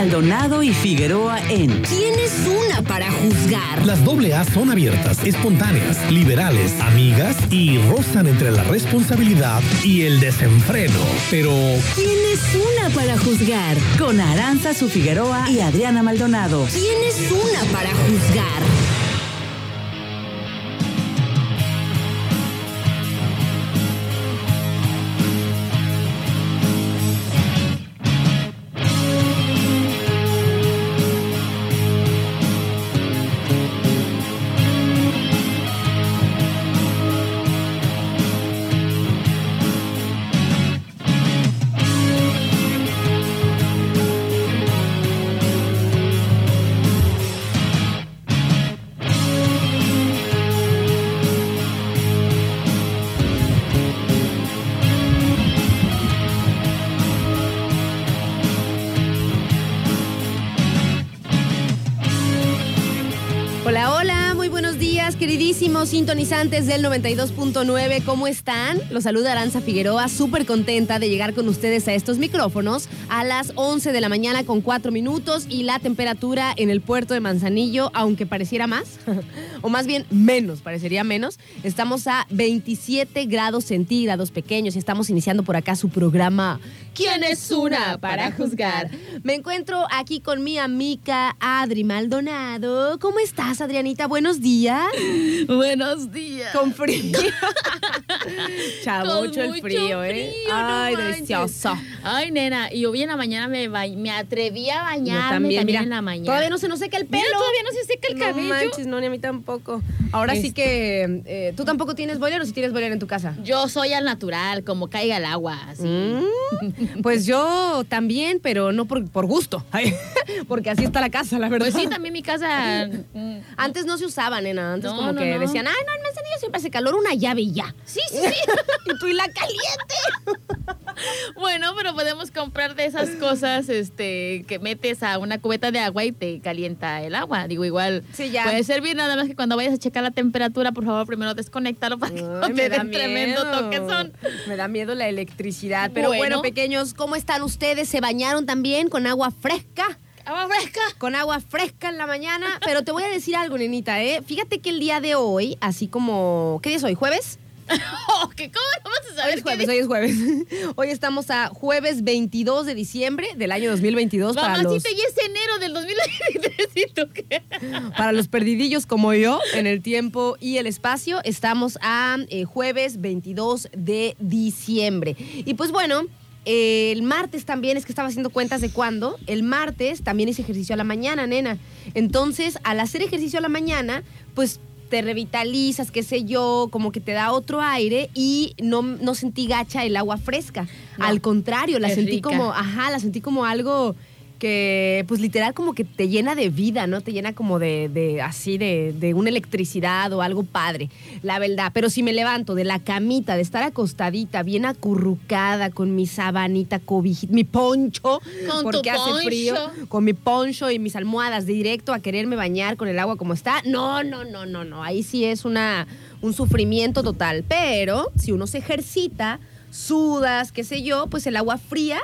Maldonado y Figueroa en ¿Quién es una para juzgar? Las doble A son abiertas, espontáneas, liberales, amigas y rozan entre la responsabilidad y el desenfreno. Pero ¿Quién es una para juzgar? con Aranza Su Figueroa y Adriana Maldonado. ¿Quién es una para juzgar? Sintonizantes del 92.9. ¿Cómo están? Los saluda Aranza Figueroa, súper contenta de llegar con ustedes a estos micrófonos a las 11 de la mañana con 4 minutos y la temperatura en el puerto de Manzanillo, aunque pareciera más, o más bien menos, parecería menos, estamos a 27 grados centígrados pequeños y estamos iniciando por acá su programa ¿Quién es una para juzgar? Me encuentro aquí con mi amiga Adri Maldonado. ¿Cómo estás, Adrianita? Buenos días. Buenos días. Con frío. Chavocho Con el mucho frío, ¿eh? frío, no Ay, delicioso. Ay, nena, y hoy en la mañana me, ba- me atreví a bañarme Yo también, mira, en la mañana. Todavía no se nos seca el pelo. Mira, todavía no se seca el no cabello. manches, no, ni a mí tampoco. Ahora sí que eh, tú tampoco tienes boiler o si tienes boiler en tu casa. Yo soy al natural, como caiga el agua, así. Mm, pues yo también, pero no por, por gusto. Porque así está la casa, la verdad. Pues sí, también mi casa. mm, Antes no se usaba, nena. Antes No, como no, que no. decían, ay, no, en Manzanillo siempre hace calor, una llave y ya. Sí, sí, sí. y tú y la caliente. Bueno, pero podemos comprar de esas cosas este, que metes a una cubeta de agua y te calienta el agua. Digo, igual Sí, ya. puede servir, nada más que cuando vayas a checar la temperatura, por favor, primero desconéctalo para que no te den tremendo toquezón. Me da miedo la electricidad. Pero bueno. Bueno. pequeños, ¿cómo están ustedes? ¿Se bañaron también con agua fresca? Agua fresca. Con agua fresca en la mañana. Pero te voy a decir algo, nenita, ¿eh? Fíjate que el día de hoy, así como. ¿Qué día es hoy? ¿Jueves? Oh, ¿qué? ¿Cómo no vas a Hoy saber es qué jueves, hoy es jueves. Hoy estamos a jueves 22 de diciembre del año 2022 para los, Mamacita, ya es enero del 2023 y tú qué. para los perdidillos como yo en el tiempo y el espacio. Estamos a eh, jueves 22 de diciembre. Y pues bueno, eh, el martes también, es que estaba haciendo cuentas de cuándo. El martes también hice ejercicio a la mañana, nena. Entonces, al hacer ejercicio a la mañana, pues te revitalizas, qué sé yo, como que te da otro aire y no, no sentí gacha el agua fresca. No, Al contrario, la sentí rica. como, ajá, la sentí como algo que, pues literal, como que te llena de vida, ¿no? Te llena como de, de así, de, de una electricidad o algo padre, la verdad. Pero si me levanto de la camita, de estar acostadita, bien acurrucada, con mi sabanita, cobijita, mi poncho, Con porque tu hace poncho. frío, con mi poncho y mis almohadas, directo a quererme bañar con el agua como está. No, no, no, no, no. Ahí sí es una, un sufrimiento total. Pero si uno se ejercita, sudas, qué sé yo, pues el agua fría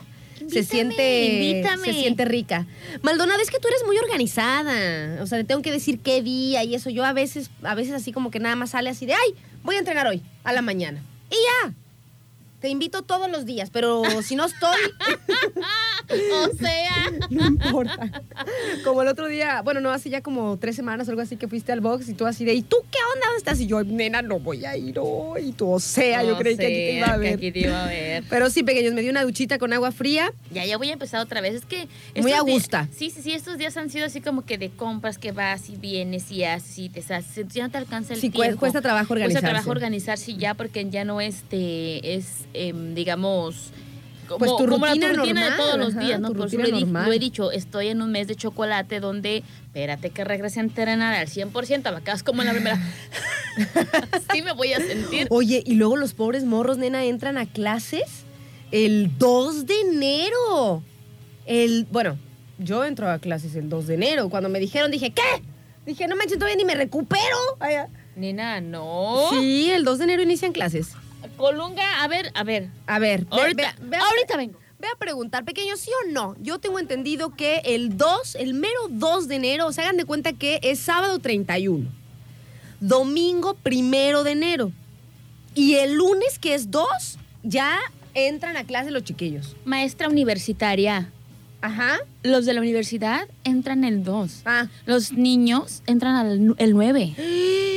se siente invítame. se siente rica. Maldonado, es que tú eres muy organizada. O sea, te tengo que decir qué día y eso. Yo a veces, a veces así como que nada más sale así de, ay, voy a entrenar hoy, a la mañana. Y ya. Te invito todos los días, pero si no estoy, O sea, no importa. Como el otro día, bueno, no, hace ya como tres semanas o algo así que fuiste al box y tú así de, ¿y tú qué onda? ¿Dónde estás? Y yo, nena, no voy a ir hoy. Y tú, o sea, yo creí que aquí te iba a que ver. aquí te iba a ver. Pero sí, pequeños, me di una duchita con agua fría. Ya, ya voy a empezar otra vez. Es que. Muy a gusta. Sí, sí, sí. Estos días han sido así como que de compras que vas y vienes y haces y te haces. Ya no te alcanza el Sí, tiempo. cuesta trabajo organizarse. Cuesta trabajo organizarse ya porque ya no este es, em, digamos. Como, Pues tu como la rutina rutina de normal, todos los ajá, días, ¿no? Por eso rutina lo he, normal. lo he dicho, estoy en un mes de chocolate donde, espérate que regrese a entrenar al 100%, me acabas como en la primera. Así me voy a sentir. Oye, y luego los pobres morros, nena, entran a clases el 2 de enero. El, bueno, yo entro a clases el 2 de enero. Cuando me dijeron, dije, ¿qué? Dije, no manches, todavía ni me recupero. Ah. Nena, no. Sí, el 2 de enero inician clases. Colunga, a ver, a ver. A ver, ve- Ahorita, ve- ve- ahorita vengo. Ve a preguntar, pequeño, ¿sí o no? Yo tengo entendido que el 2, el mero 2 de enero, o sea, hagan de cuenta que es sábado 31, domingo primero de enero, y el lunes, que es 2, ya entran a clase los chiquillos. Maestra universitaria. Ajá. Los de la universidad entran el 2. Ah. Los niños entran al el 9.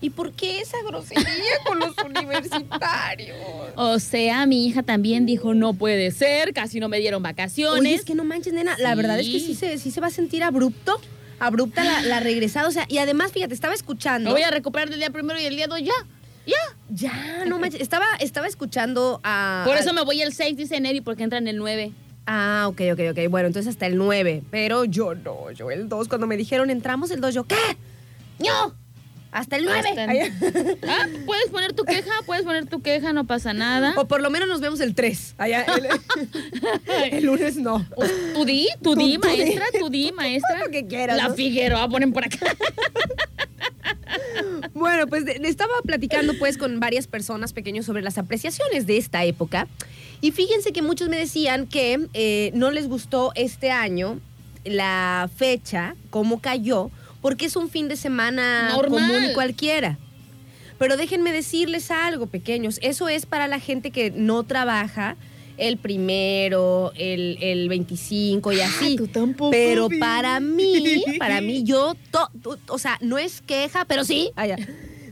¿Y por qué esa grosería con los universitarios? O sea, mi hija también dijo, no puede ser, casi no me dieron vacaciones. Oye, es que no manches, nena. La verdad es que sí se, sí se va a sentir abrupto. Abrupta la, la regresada. O sea, y además, fíjate, estaba escuchando. Me voy a recuperar del día primero y el día 2 ya. Ya. Ya, no manches. Estaba, estaba escuchando a. Por a- eso me voy el 6, dice Neri, porque entran el 9. Ah, ok, ok, ok. Bueno, entonces hasta el 9. Pero yo no, yo el 2. Cuando me dijeron entramos el 2, yo, ¿qué? ¡No! Hasta el 9. Hasta el- Ah, puedes poner tu queja, puedes poner tu queja, no pasa nada. O por lo menos nos vemos el 3. Allá, el, el lunes no. Tú di, tú Tú- di, maestra, tú di, maestra. Lo que quieras, La ¿no? Figueroa ponen por acá. Bueno, pues estaba platicando pues con varias personas pequeños sobre las apreciaciones de esta época. Y fíjense que muchos me decían que eh, no les gustó este año la fecha, cómo cayó, porque es un fin de semana Normal. común y cualquiera. Pero déjenme decirles algo, pequeños. Eso es para la gente que no trabaja el primero, el, el 25 y así. tú tampoco, Pero Vi. para mí, para mí, yo, to- to- o sea, no es queja, pero sí. Ah, ya.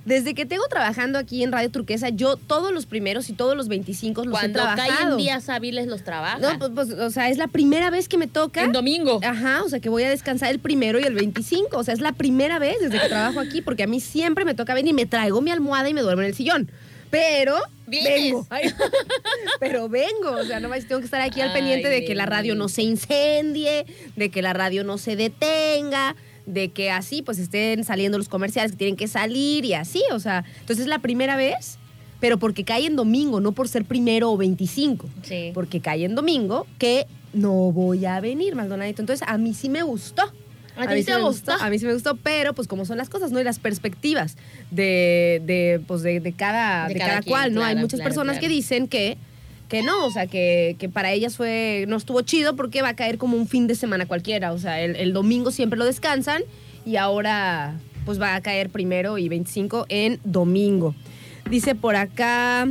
Desde que tengo trabajando aquí en Radio Turquesa, yo todos los primeros y todos los 25 los Cuando he trabajado. caen días hábiles los trabaja. No, pues, pues, o sea, es la primera vez que me toca. en domingo. Ajá, o sea que voy a descansar el primero y el 25. O sea, es la primera vez desde que trabajo aquí, porque a mí siempre me toca venir y me traigo mi almohada y me duermo en el sillón. Pero Vienes. vengo. Ay, pero vengo. O sea, no más tengo que estar aquí al Ay, pendiente de que la radio no se incendie, de que la radio no se detenga, de que así pues estén saliendo los comerciales que tienen que salir y así. O sea, entonces es la primera vez, pero porque cae en domingo, no por ser primero o 25 Sí. porque cae en domingo, que no voy a venir, Maldonadito. Entonces, a mí sí me gustó. ¿A mí sí me gustó? A mí sí me gustó, pero pues como son las cosas, ¿no? Y las perspectivas de, de, pues, de, de cada, De de cada cada quien, cual, ¿no? Hay muchas claro, personas claro. que dicen que, que no, o sea, que, que para ellas fue, no estuvo chido porque va a caer como un fin de semana cualquiera. O sea, el, el domingo siempre lo descansan y ahora pues va a caer primero y 25 en domingo. Dice por acá...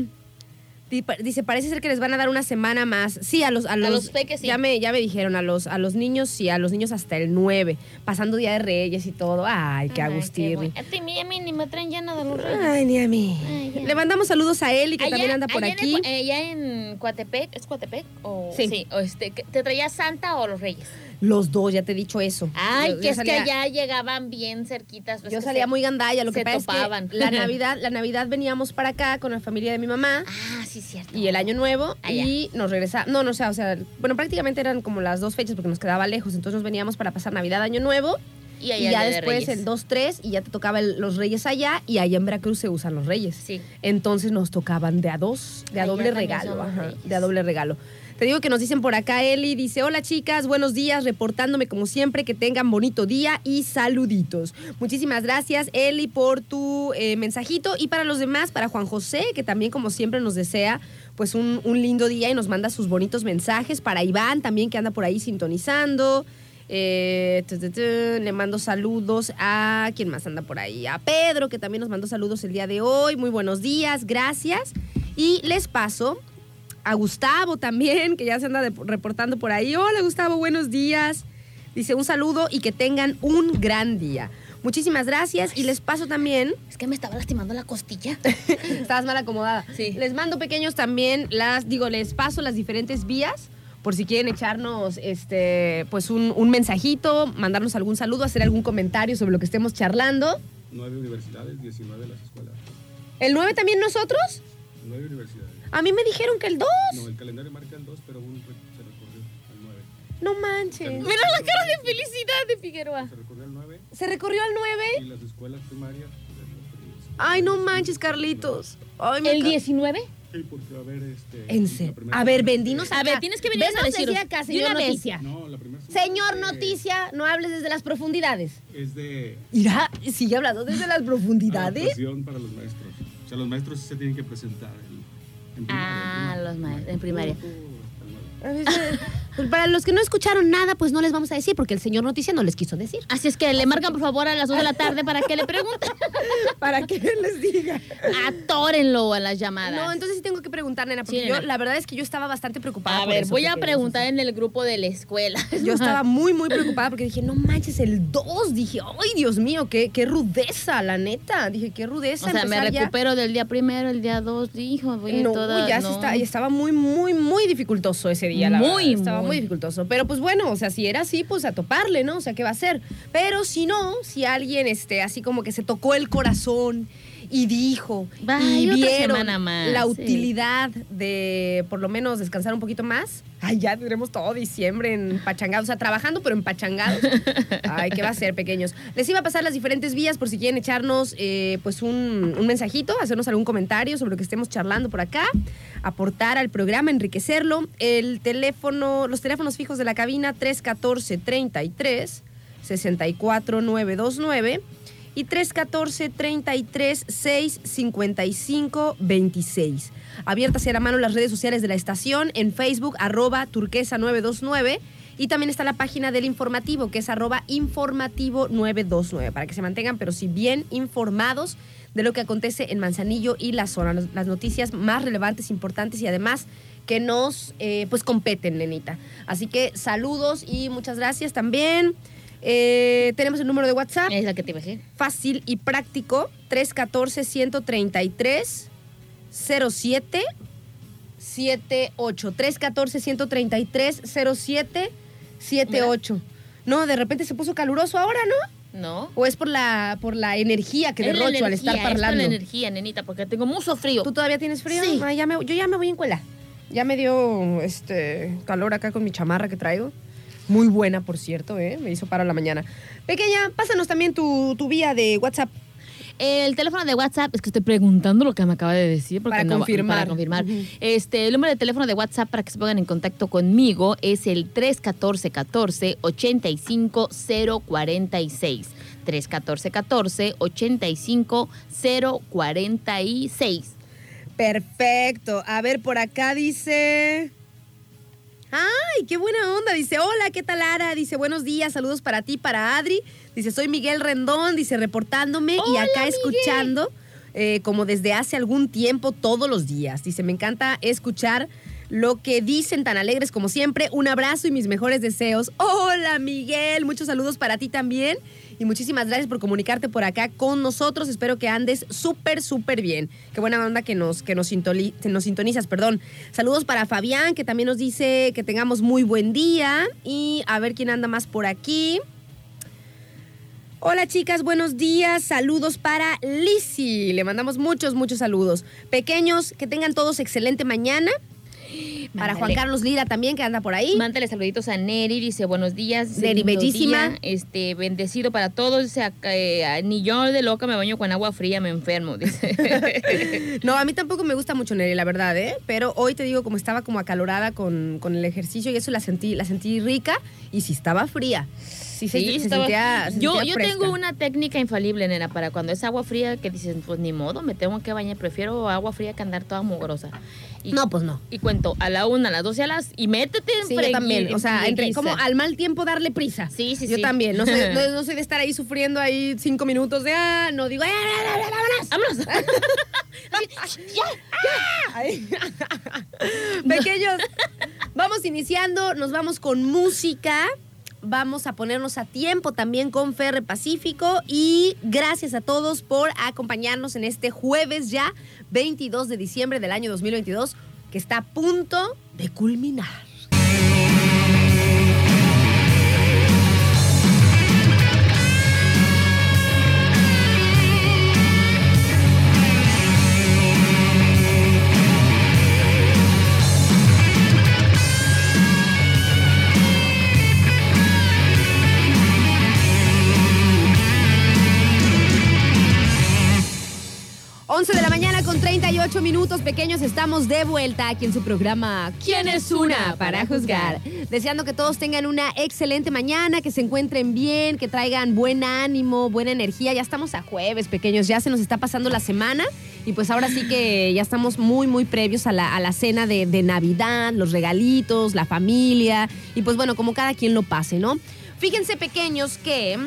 Dice, parece ser que les van a dar una semana más. Sí, a los... A los, los peques, sí. Ya me, ya me dijeron, a los, a los niños, sí, a los niños hasta el 9, pasando Día de Reyes y todo. Ay, qué agustirri. A ti, mi- a mí ni me traen ya nada los reyes. Ay, ni a mí. Ay, ya. Le mandamos saludos a Eli, que Allá- también anda por allá en aquí. el Cua- allá en Coatepec, ¿es Coatepec? O, Sí. o este, ¿Te traía Santa o los Reyes? Los dos, ya te he dicho eso. Ay, Yo- que yo es salía- que allá llegaban bien cerquitas. pues Yo salía se- muy gandalla, lo que pasa topaban. es que la Navidad, la Navidad veníamos para acá con la familia de mi mamá Ah, sí, cierto. y el año nuevo Allá. y nos regresamos, no, no, o sea, o sea, bueno, prácticamente eran como las dos fechas porque nos quedaba lejos, entonces nos veníamos para pasar Navidad, año nuevo Y, ya de después Reyes. el 2-3 y ya te tocaba el- los reyes allá y allá en Veracruz se usan los reyes. Sí. Entonces nos tocaban de a dos, de a Allá doble regalo, ajá, de a doble regalo. Te digo que nos dicen por acá, Eli, dice, hola chicas, buenos días, reportándome como siempre, que tengan bonito día y saluditos. Muchísimas gracias, Eli, por tu eh, mensajito. Y para los demás, para Juan José, que también como siempre nos desea pues un, lindo día y nos manda sus bonitos mensajes. Para Iván también, que anda por ahí sintonizando. Eh, le mando saludos a quién más anda por ahí, a Pedro, que también nos mandó saludos el día de hoy. Muy buenos días, gracias. Y les paso a Gustavo también, que ya se anda de- reportando por ahí. Hola Gustavo, buenos días. Dice un saludo y que tengan un gran día. Muchísimas gracias y les paso también Es que me estaba lastimando la costilla. Estabas mal acomodada. Sí. Les mando pequeños también las, digo, les paso las diferentes vías por si quieren echarnos este, pues un, un mensajito, mandarnos algún saludo, hacer algún comentario sobre lo que estemos charlando. Nueve universidades, 19 las escuelas. ¿El 9 también nosotros? Nueve universidades. A mí me dijeron que el 2. No, el calendario marca el 2, pero un se recorrió al 9. No manches. Mira la cara de felicidad de Figueroa. Se recorrió al 9 Se recorrió al 9. y las escuelas primarias. pues, Ay, no manches, Carlitos. Ay, me ¿El ca- 19? Sí, porque a haber este. En serio. A ver, vendinos A ver, tienes que venir a decir acá, señor una. Noticia. No, la primera semana Señor Noticia, no hables desde las profundidades. Es de. Mira, sigue hablando desde las profundidades. adaptación para los maestros. O sea, los maestros sí se tienen que presentar Ah, los maestros, en primaria. Pues para los que no escucharon nada, pues no les vamos a decir, porque el señor Noticia no les quiso decir. Así es que le marcan por favor a las 2 de la tarde para que le pregunten. Para que les diga. Atórenlo a las llamadas. No, entonces sí tengo que preguntar, nena, porque Sí, yo, la verdad es que yo estaba bastante preocupada. a por ver, eso, voy a preguntar en el grupo de la escuela. Yo estaba muy, muy preocupada porque dije, no manches, el 2. Dije, ay, Dios mío, qué, qué rudeza, la neta. Dije, qué rudeza. O sea, me ya- recupero del día primero, el día dos, hijo, voy No, toda... ya sí no. está- y estaba muy, muy, muy dificultoso ese día, la Muy, verdad. Estaba muy. Muy. dificultoso. Pero pues bueno, o sea, si era así, pues a toparle, ¿no? O sea, ¿qué va a hacer? Pero si no, si alguien, este, así como que se tocó el corazón y dijo y vieron más, la sí. utilidad de por lo menos descansar un poquito más. Ay, ya tendremos todo diciembre en pachangados, o sea, trabajando pero en pachangados. Ay, ¿qué va a ser, pequeños? Les iba a pasar las diferentes vías por si quieren echarnos eh, pues un, un mensajito, hacernos algún comentario sobre lo que estemos charlando por acá, aportar al programa, enriquecerlo. El teléfono, los teléfonos fijos de la cabina 314 33 64 929 y 314 33 6 55 26. Abiertas hacia la mano las redes sociales de la estación en Facebook arroba turquesa 929 y también está la página del informativo que es arroba informativo 929 para que se mantengan pero sí bien informados de lo que acontece en Manzanillo y la zona, las- las noticias más relevantes, importantes y además que nos eh, pues competen, nenita. Así que saludos y muchas gracias también. Eh, tenemos el número de WhatsApp Es la que te iba a decir. fácil y práctico 314-133 07 78 314-133 07 78 No, de repente se puso caluroso ahora, ¿no? ¿No? ¿O es por la, por la energía que Es derrocho al estar energía, es por parlando? la energía, nenita, porque tengo mucho frío. ¿Tú todavía tienes frío? Sí. Ah, ya me- yo ya me voy en cuela. Ya me dio este calor acá con mi chamarra que traigo. Muy buena, por cierto, ¿eh? Me hizo para la mañana. Pequeña, pásanos también tu, tu vía de WhatsApp. El teléfono de WhatsApp, es que estoy preguntando lo que me acaba de decir. Porque Para no- confirmar. Para confirmar. Este, el número de teléfono de WhatsApp para que se pongan en contacto conmigo es el 314 14 85 046. 314 14 85 046. Perfecto. A ver, por acá dice. ¡Ay, qué buena onda! Dice, hola, ¿qué tal, Ara? Dice, buenos días, saludos para ti, para Adri. Dice, soy Miguel Rendón, dice, reportándome y acá Miguel. escuchando eh, como desde hace algún tiempo, todos los días. Dice, me encanta escuchar lo que dicen tan alegres como siempre. Un abrazo y mis mejores deseos. Hola, Miguel, muchos saludos para ti también. Y muchísimas gracias por comunicarte por acá con nosotros. Espero que andes súper, súper bien. Qué buena onda que nos, que nos, nos sintonizas. Perdón. Saludos para Fabián, que también nos dice que tengamos muy buen día. Y a ver quién anda más por aquí. Hola chicas, buenos días. Saludos para Lizzy. Le mandamos muchos, muchos saludos. Pequeños, que tengan todos excelente mañana. Para Juan. Carlos Lira también, que anda por ahí. Mándale saluditos a Neri, dice buenos días. Neri, bellísima. día, este, bendecido para todos. Dice, eh, ni yo de loca me baño con agua fría, me enfermo. Dice. No, a mí tampoco me gusta mucho Neri, la verdad, ¿eh? Pero hoy te digo, como estaba como acalorada con, con el ejercicio y eso la sentí, la sentí rica y sí estaba fría. Sí, se, Sí, se estaba- sentía, se yo sentía yo fresca. tengo una técnica infalible, nena, para cuando es agua fría que dices, pues ni modo, me tengo que bañar, prefiero agua fría que andar toda mugrosa. Y, No, pues no. Y cuento a la una, a las dos y a las... Y métete en Sí, yo también. O sea, en entre, como al mal tiempo darle prisa. Sí, sí, Yo sí. también. No soy, no, no soy de estar ahí sufriendo ahí cinco minutos de, ah, no digo, ¡ah, vámonos! ¡Vámonos! Pequeños, vamos iniciando, nos vamos con música. Vamos a ponernos a tiempo también con Ferre Pacífico y gracias a todos por acompañarnos en este jueves ya 22 de diciembre del año 2022 que está a punto de culminar. 38 minutos pequeños, estamos de vuelta aquí en su programa ¿Quién es una para juzgar? Deseando que todos tengan una excelente mañana, que se encuentren bien, que traigan buen ánimo, buena energía. Ya estamos a jueves pequeños, ya se nos está pasando la semana Y pues ahora sí que ya estamos muy, muy previos a la, a la cena de, de Navidad, los regalitos, la familia. Y pues bueno, como cada quien lo pase, ¿no? Fíjense, pequeños, que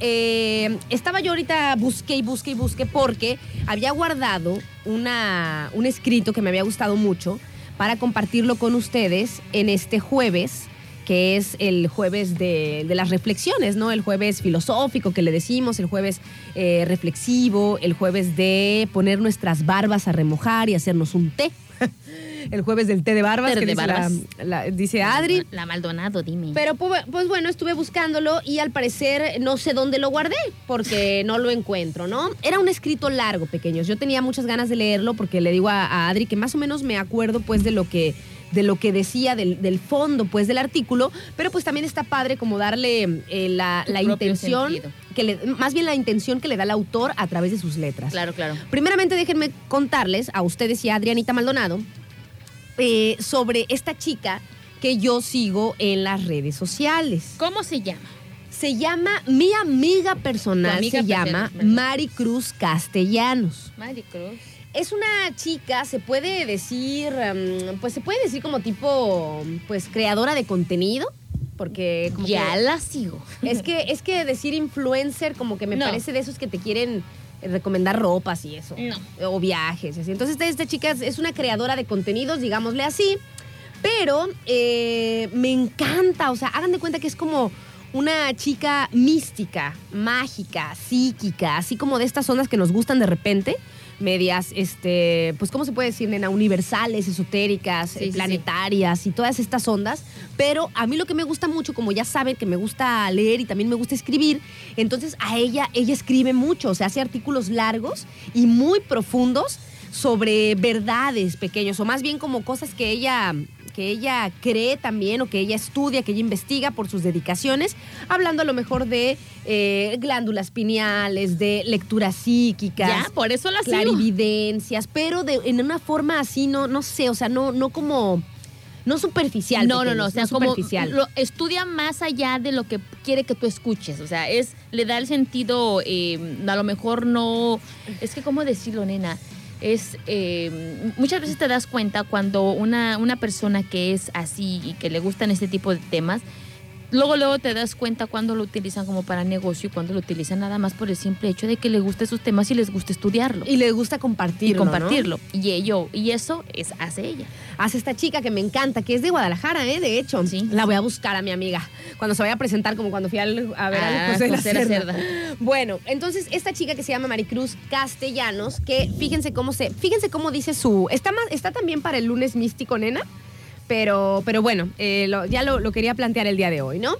eh, estaba yo ahorita, busqué y busqué y busqué porque había guardado una, un escrito que me había gustado mucho para compartirlo con ustedes en este jueves que es el jueves de, de las reflexiones, ¿no? El jueves filosófico que le decimos, el jueves eh, reflexivo, el jueves de poner nuestras barbas a remojar y hacernos un té. el jueves del té de barbas, Té que de dice, barbas. la- la- dice Adri. La Maldonado, dime. Pero pu- pues bueno, estuve buscándolo y al parecer no sé dónde lo guardé porque no lo encuentro, ¿no? Era un escrito largo, pequeños. Yo tenía muchas ganas de leerlo porque le digo a, a Adri que más o menos me acuerdo pues de lo que de lo que decía del, del fondo pues del artículo, pero pues también está padre como darle eh, la, la intención, sentido. que le- más bien la intención que le da el autor a través de sus letras. Claro, claro. Primeramente déjenme contarles a ustedes y a Adrianita Maldonado eh, sobre esta chica que yo sigo en las redes sociales. ¿Cómo se llama? Se llama, mi amiga personal amiga se llama personal. Mari Cruz Castellanos. Maricruz. Es una chica, se puede decir, em, pues se puede decir como tipo, pues creadora de contenido, porque como Ya que- la sigo. es que es que decir influencer como que me No. parece de esos que te quieren recomendar ropas y eso. No. O viajes y así. Entonces esta, esta chica es- una creadora de contenidos, digámosle así. Pero eh, me encanta, o sea, hagan de cuenta que es como una chica mística, mágica, psíquica, así como de estas ondas que nos gustan de repente, medias, este, pues, ¿cómo se puede decir, nena? Universales, esotéricas, Sí, eh, sí, sí. planetarias y todas estas ondas. Pero a mí lo que me gusta mucho, como ya saben que me gusta leer y también me gusta escribir, entonces a ella, ella escribe mucho, o sea, hace artículos largos y muy profundos sobre verdades pequeños, o más bien como cosas que ella que ella cree también o que ella estudia, que ella investiga por sus dedicaciones, hablando a lo mejor de eh, glándulas pineales, de lecturas psíquicas Ya, por eso la sigo. clarividencias, pero de, en una forma así, no, no sé, o sea, no, no como, no superficial. No, no, no, o sea, como superficial. lo estudia más allá de lo que quiere que tú escuches, o sea, es le da el sentido, eh, a lo mejor no, es que cómo decirlo, nena, es eh, muchas veces te das cuenta cuando una una persona que es así y que le gustan este tipo de temas Luego, luego te das cuenta cuando lo utilizan como para negocio y cuando lo utilizan nada más por el simple hecho de que le guste sus temas y les gusta estudiarlo. y le gusta compartirlo. y compartirlo. ¿no? Y ello, y eso es hace ella. Hace esta chica que me encanta, que es de Guadalajara, ¿eh? De hecho. Sí. La voy a buscar a mi amiga. Cuando se vaya a presentar, como cuando fui al- a ver Ah, al José la José de la Cerda. Cerda. Bueno, entonces esta chica que se llama Maricruz Castellanos, que fíjense cómo se, fíjense cómo dice su. Está más, está también para el lunes místico, nena. Pero, pero bueno, eh, lo- ya lo, lo quería plantear el día de hoy, ¿no?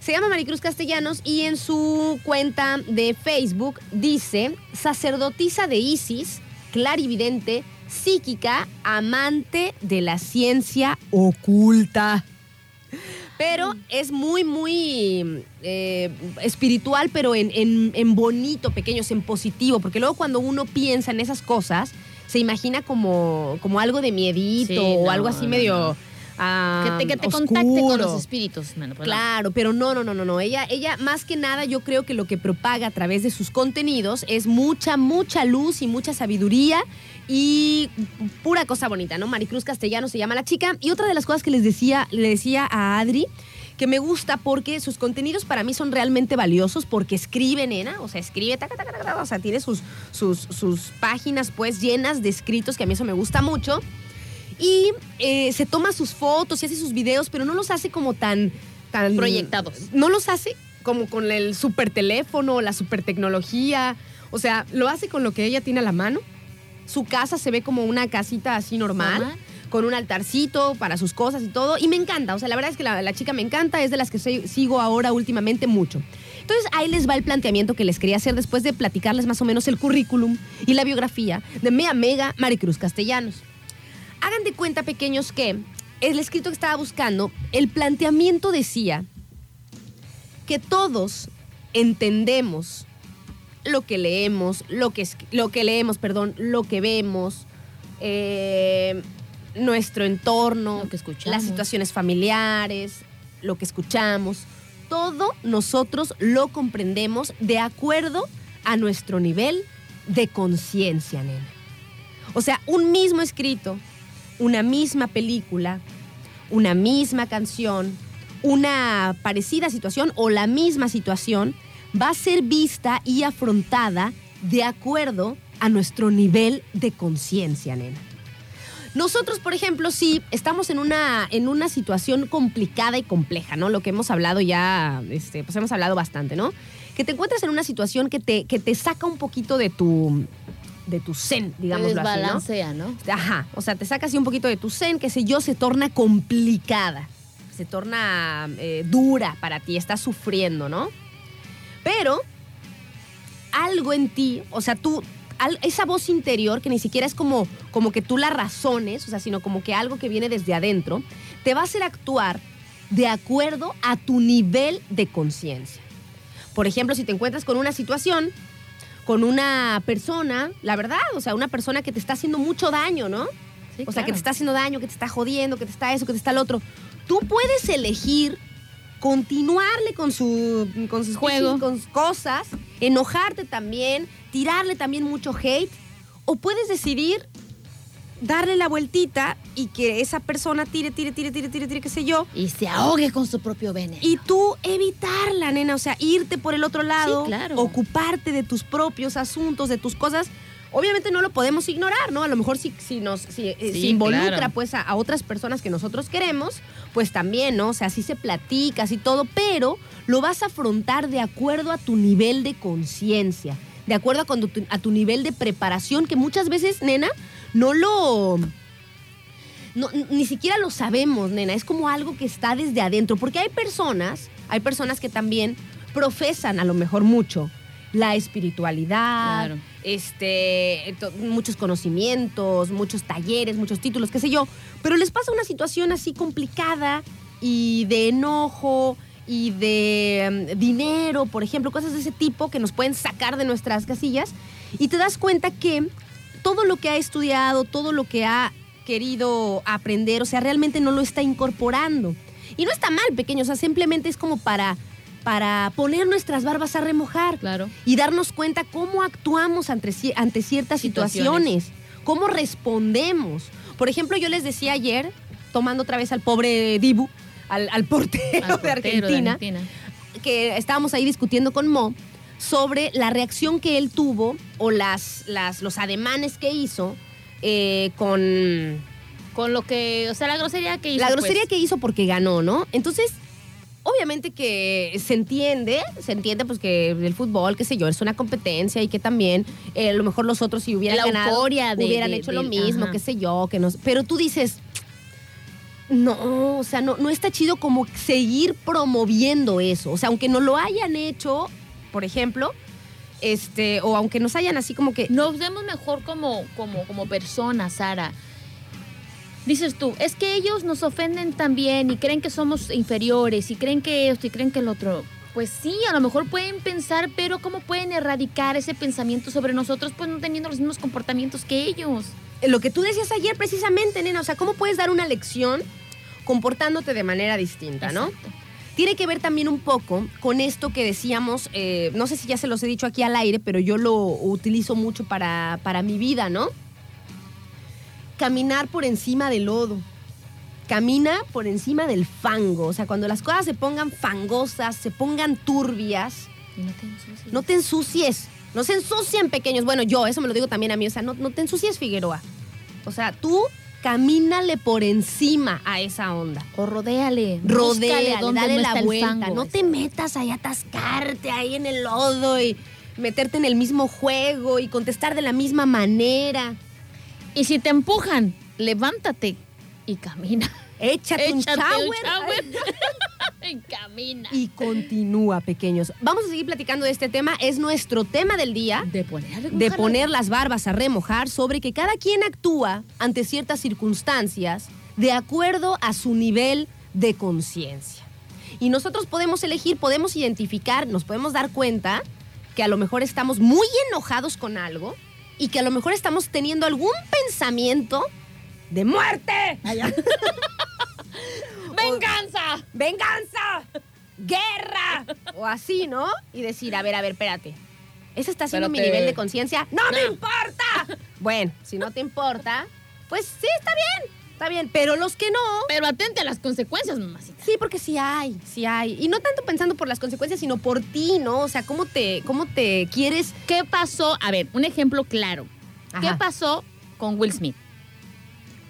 Se llama Maricruz Castellanos y en su cuenta de Facebook dice sacerdotisa de Isis, clarividente, psíquica, amante de la ciencia oculta. Pero es muy, muy eh, espiritual, pero en, en- en bonito, pequeños, en positivo. Porque luego cuando uno piensa en esas cosas, se imagina como, como algo de miedito Sí, o no, algo así no, medio... ah, que te, que te contacte con los espíritus. mano, pues no. Claro, pero no, no, no, no, no. Ella, ella, más que nada, yo creo que lo que propaga a través de sus contenidos es mucha, mucha luz y mucha sabiduría y pura cosa bonita, ¿no? Maricruz Castellano se llama la chica. Y otra de las cosas que les decía, le decía a Adri, que me gusta porque sus contenidos para mí son realmente valiosos porque escribe, nena, o sea, escribe, taca, taca, taca, taca, o sea, tiene sus, sus, sus páginas pues llenas de escritos, que a mí eso me gusta mucho. Y eh, se toma sus fotos y hace sus videos, pero no los hace como tan... tan Proyectados. No los hace como con el super teléfono, la super tecnología. O sea, lo hace con lo que ella tiene a la mano. Su casa se ve como una casita así normal, Normal. Con un altarcito para sus cosas y todo. Y me encanta. O sea, la verdad es que la, chica me encanta. Es de las que sigo ahora últimamente mucho. Entonces ahí les va el planteamiento que les quería hacer después de platicarles más o menos el currículum y la biografía de mi amiga Maricruz Castellanos. Hagan de cuenta, pequeños, que el escrito que estaba buscando, el planteamiento decía que todos entendemos lo que leemos, lo que, lo que leemos, perdón, lo que vemos, eh, nuestro entorno, Lo que escuchamos. las situaciones familiares, lo que escuchamos, todo nosotros lo comprendemos de acuerdo a nuestro nivel de conciencia, nena. O sea, un mismo escrito, una misma película, una misma canción, una parecida situación o la misma situación va a ser vista y afrontada de acuerdo a nuestro nivel de conciencia, nena. Nosotros, por ejemplo, sí estamos en una, en una situación complicada y compleja, ¿no? Lo que hemos hablado ya, este, pues hemos hablado bastante, ¿no? Que te encuentras en una situación que te, que te saca un poquito de tu, de tu zen, digamos así, ¿no? desbalancea, ¿no? Ajá, o sea, te saca así un poquito de tu zen, que sé yo, se torna complicada, se torna eh, dura para ti, estás sufriendo, ¿no? Pero algo en ti, o sea, tú, esa voz interior que ni siquiera es como, como que tú la razones, o sea, sino como que algo que viene desde adentro, te va a hacer actuar de acuerdo a tu nivel de conciencia. Por ejemplo, si te encuentras con una situación, con una persona, la verdad, o sea, una persona que te está haciendo mucho daño, ¿no? Sí, o sea, que te está haciendo daño, que te está jodiendo, que te está eso, que te está lo otro. Tú puedes elegir continuarle con, su, con sus con sus cosas, enojarte también, tirarle también mucho hate, o puedes decidir darle la vueltita y que esa persona tire, tire, tire, tire, tire, tire, qué sé yo, Y se ahogue con su propio veneno. y tú evitarla, nena, o sea, irte por el otro lado, Sí, claro. ocuparte de tus propios asuntos, de tus cosas. Obviamente no lo podemos ignorar, ¿no? A lo mejor si, si nos si, eh, Sí, si involucra claro. pues a, a otras personas que nosotros queremos, pues también, ¿no? O sea, así se platica, así todo, pero lo vas a afrontar de acuerdo a tu nivel de conciencia, de acuerdo a, cuando tu- a tu nivel de preparación, que muchas veces, nena, no lo no, ni siquiera lo sabemos, nena. Es como algo que está desde adentro. Porque hay personas, hay personas que también profesan a lo mejor mucho la espiritualidad, Claro. Este, muchos conocimientos, muchos talleres, muchos títulos, qué sé yo. Pero les pasa una situación así complicada y de enojo y de mm, dinero, por ejemplo, cosas de ese tipo que nos pueden sacar de nuestras casillas. Y te das cuenta que todo lo que ha estudiado, todo lo que ha querido aprender, o sea, realmente no lo está incorporando. Y no está mal, pequeño, o sea, simplemente es como para, para poner nuestras barbas a remojar Claro. y darnos cuenta cómo actuamos ante, ante ciertas Situaciones. situaciones, cómo respondemos. Por ejemplo, yo les decía ayer, tomando otra vez al pobre Dibu, al, al portero, Al de Argentina. que estábamos ahí discutiendo con Mo sobre la reacción que él tuvo o las, las, los ademanes que hizo eh, con Con lo que, o sea, la grosería que hizo. la grosería pues. que hizo porque ganó, ¿no? Entonces, obviamente que se entiende, se entiende pues que el fútbol, qué sé yo, es una competencia y que también eh, a lo mejor los otros si hubieran La ganado, de- hubieran de- hecho lo mismo, ajá. qué sé yo, que no, pero tú dices no, o sea, no, no está chido como seguir promoviendo eso. O sea, aunque no lo hayan hecho, por ejemplo, este, o aunque nos hayan así como que Nos vemos mejor como, como, como personas, Sara. Dices tú, es que ellos nos ofenden también y creen que somos inferiores y creen que esto y creen que el otro. Pues sí, a lo mejor pueden pensar, pero ¿cómo pueden erradicar ese pensamiento sobre nosotros pues no teniendo los mismos comportamientos que ellos? lo que tú decías ayer precisamente, nena, o sea, ¿cómo puedes dar una lección comportándote de manera distinta, no? Tiene que ver también un poco con esto que decíamos, eh, no sé si ya se los he dicho aquí al aire, pero yo lo utilizo mucho para, para mi vida, ¿no? Caminar por encima del lodo. Camina por encima del fango. O sea, cuando las cosas se pongan fangosas, se pongan turbias, no te ensucies. no te ensucies. No se ensucien pequeños. Bueno, yo, eso me lo digo también a mí. O sea, no, no te ensucies, Figueroa. O sea, tú camínale por encima a esa onda. O rodéale. Rodéale, dale no la vuelta. fango. no te metas ahí a atascarte ahí en el lodo y meterte en el mismo juego y contestar de la misma manera. Y si te empujan, levántate y camina. Échate, un shower. un shower. y camina. Y continúa, pequeños. Vamos a seguir platicando de este tema. Es nuestro tema del día. De poner, de poner las barbas a remojar sobre que cada quien actúa ante ciertas circunstancias de acuerdo a su nivel de conciencia. Y nosotros podemos elegir, podemos identificar, nos podemos dar cuenta que a lo mejor estamos muy enojados con algo y que a lo mejor estamos teniendo algún pensamiento de muerte. ¡Venganza! venganza, guerra o así, ¿no? Y decir, a ver, a ver, espérate. ¿Ese está siendo mi nivel de conciencia? ¡No, me importa! Bueno, si no te importa, pues sí, está bien, está bien. Pero los que no, Pero atente a las consecuencias, mamacita. sí, porque sí hay, sí hay. Y no tanto pensando por las consecuencias, sino por ti, ¿no? O sea, cómo te, cómo te quieres. ¿Qué pasó? A ver, un ejemplo claro. ¿Qué pasó con Will Smith?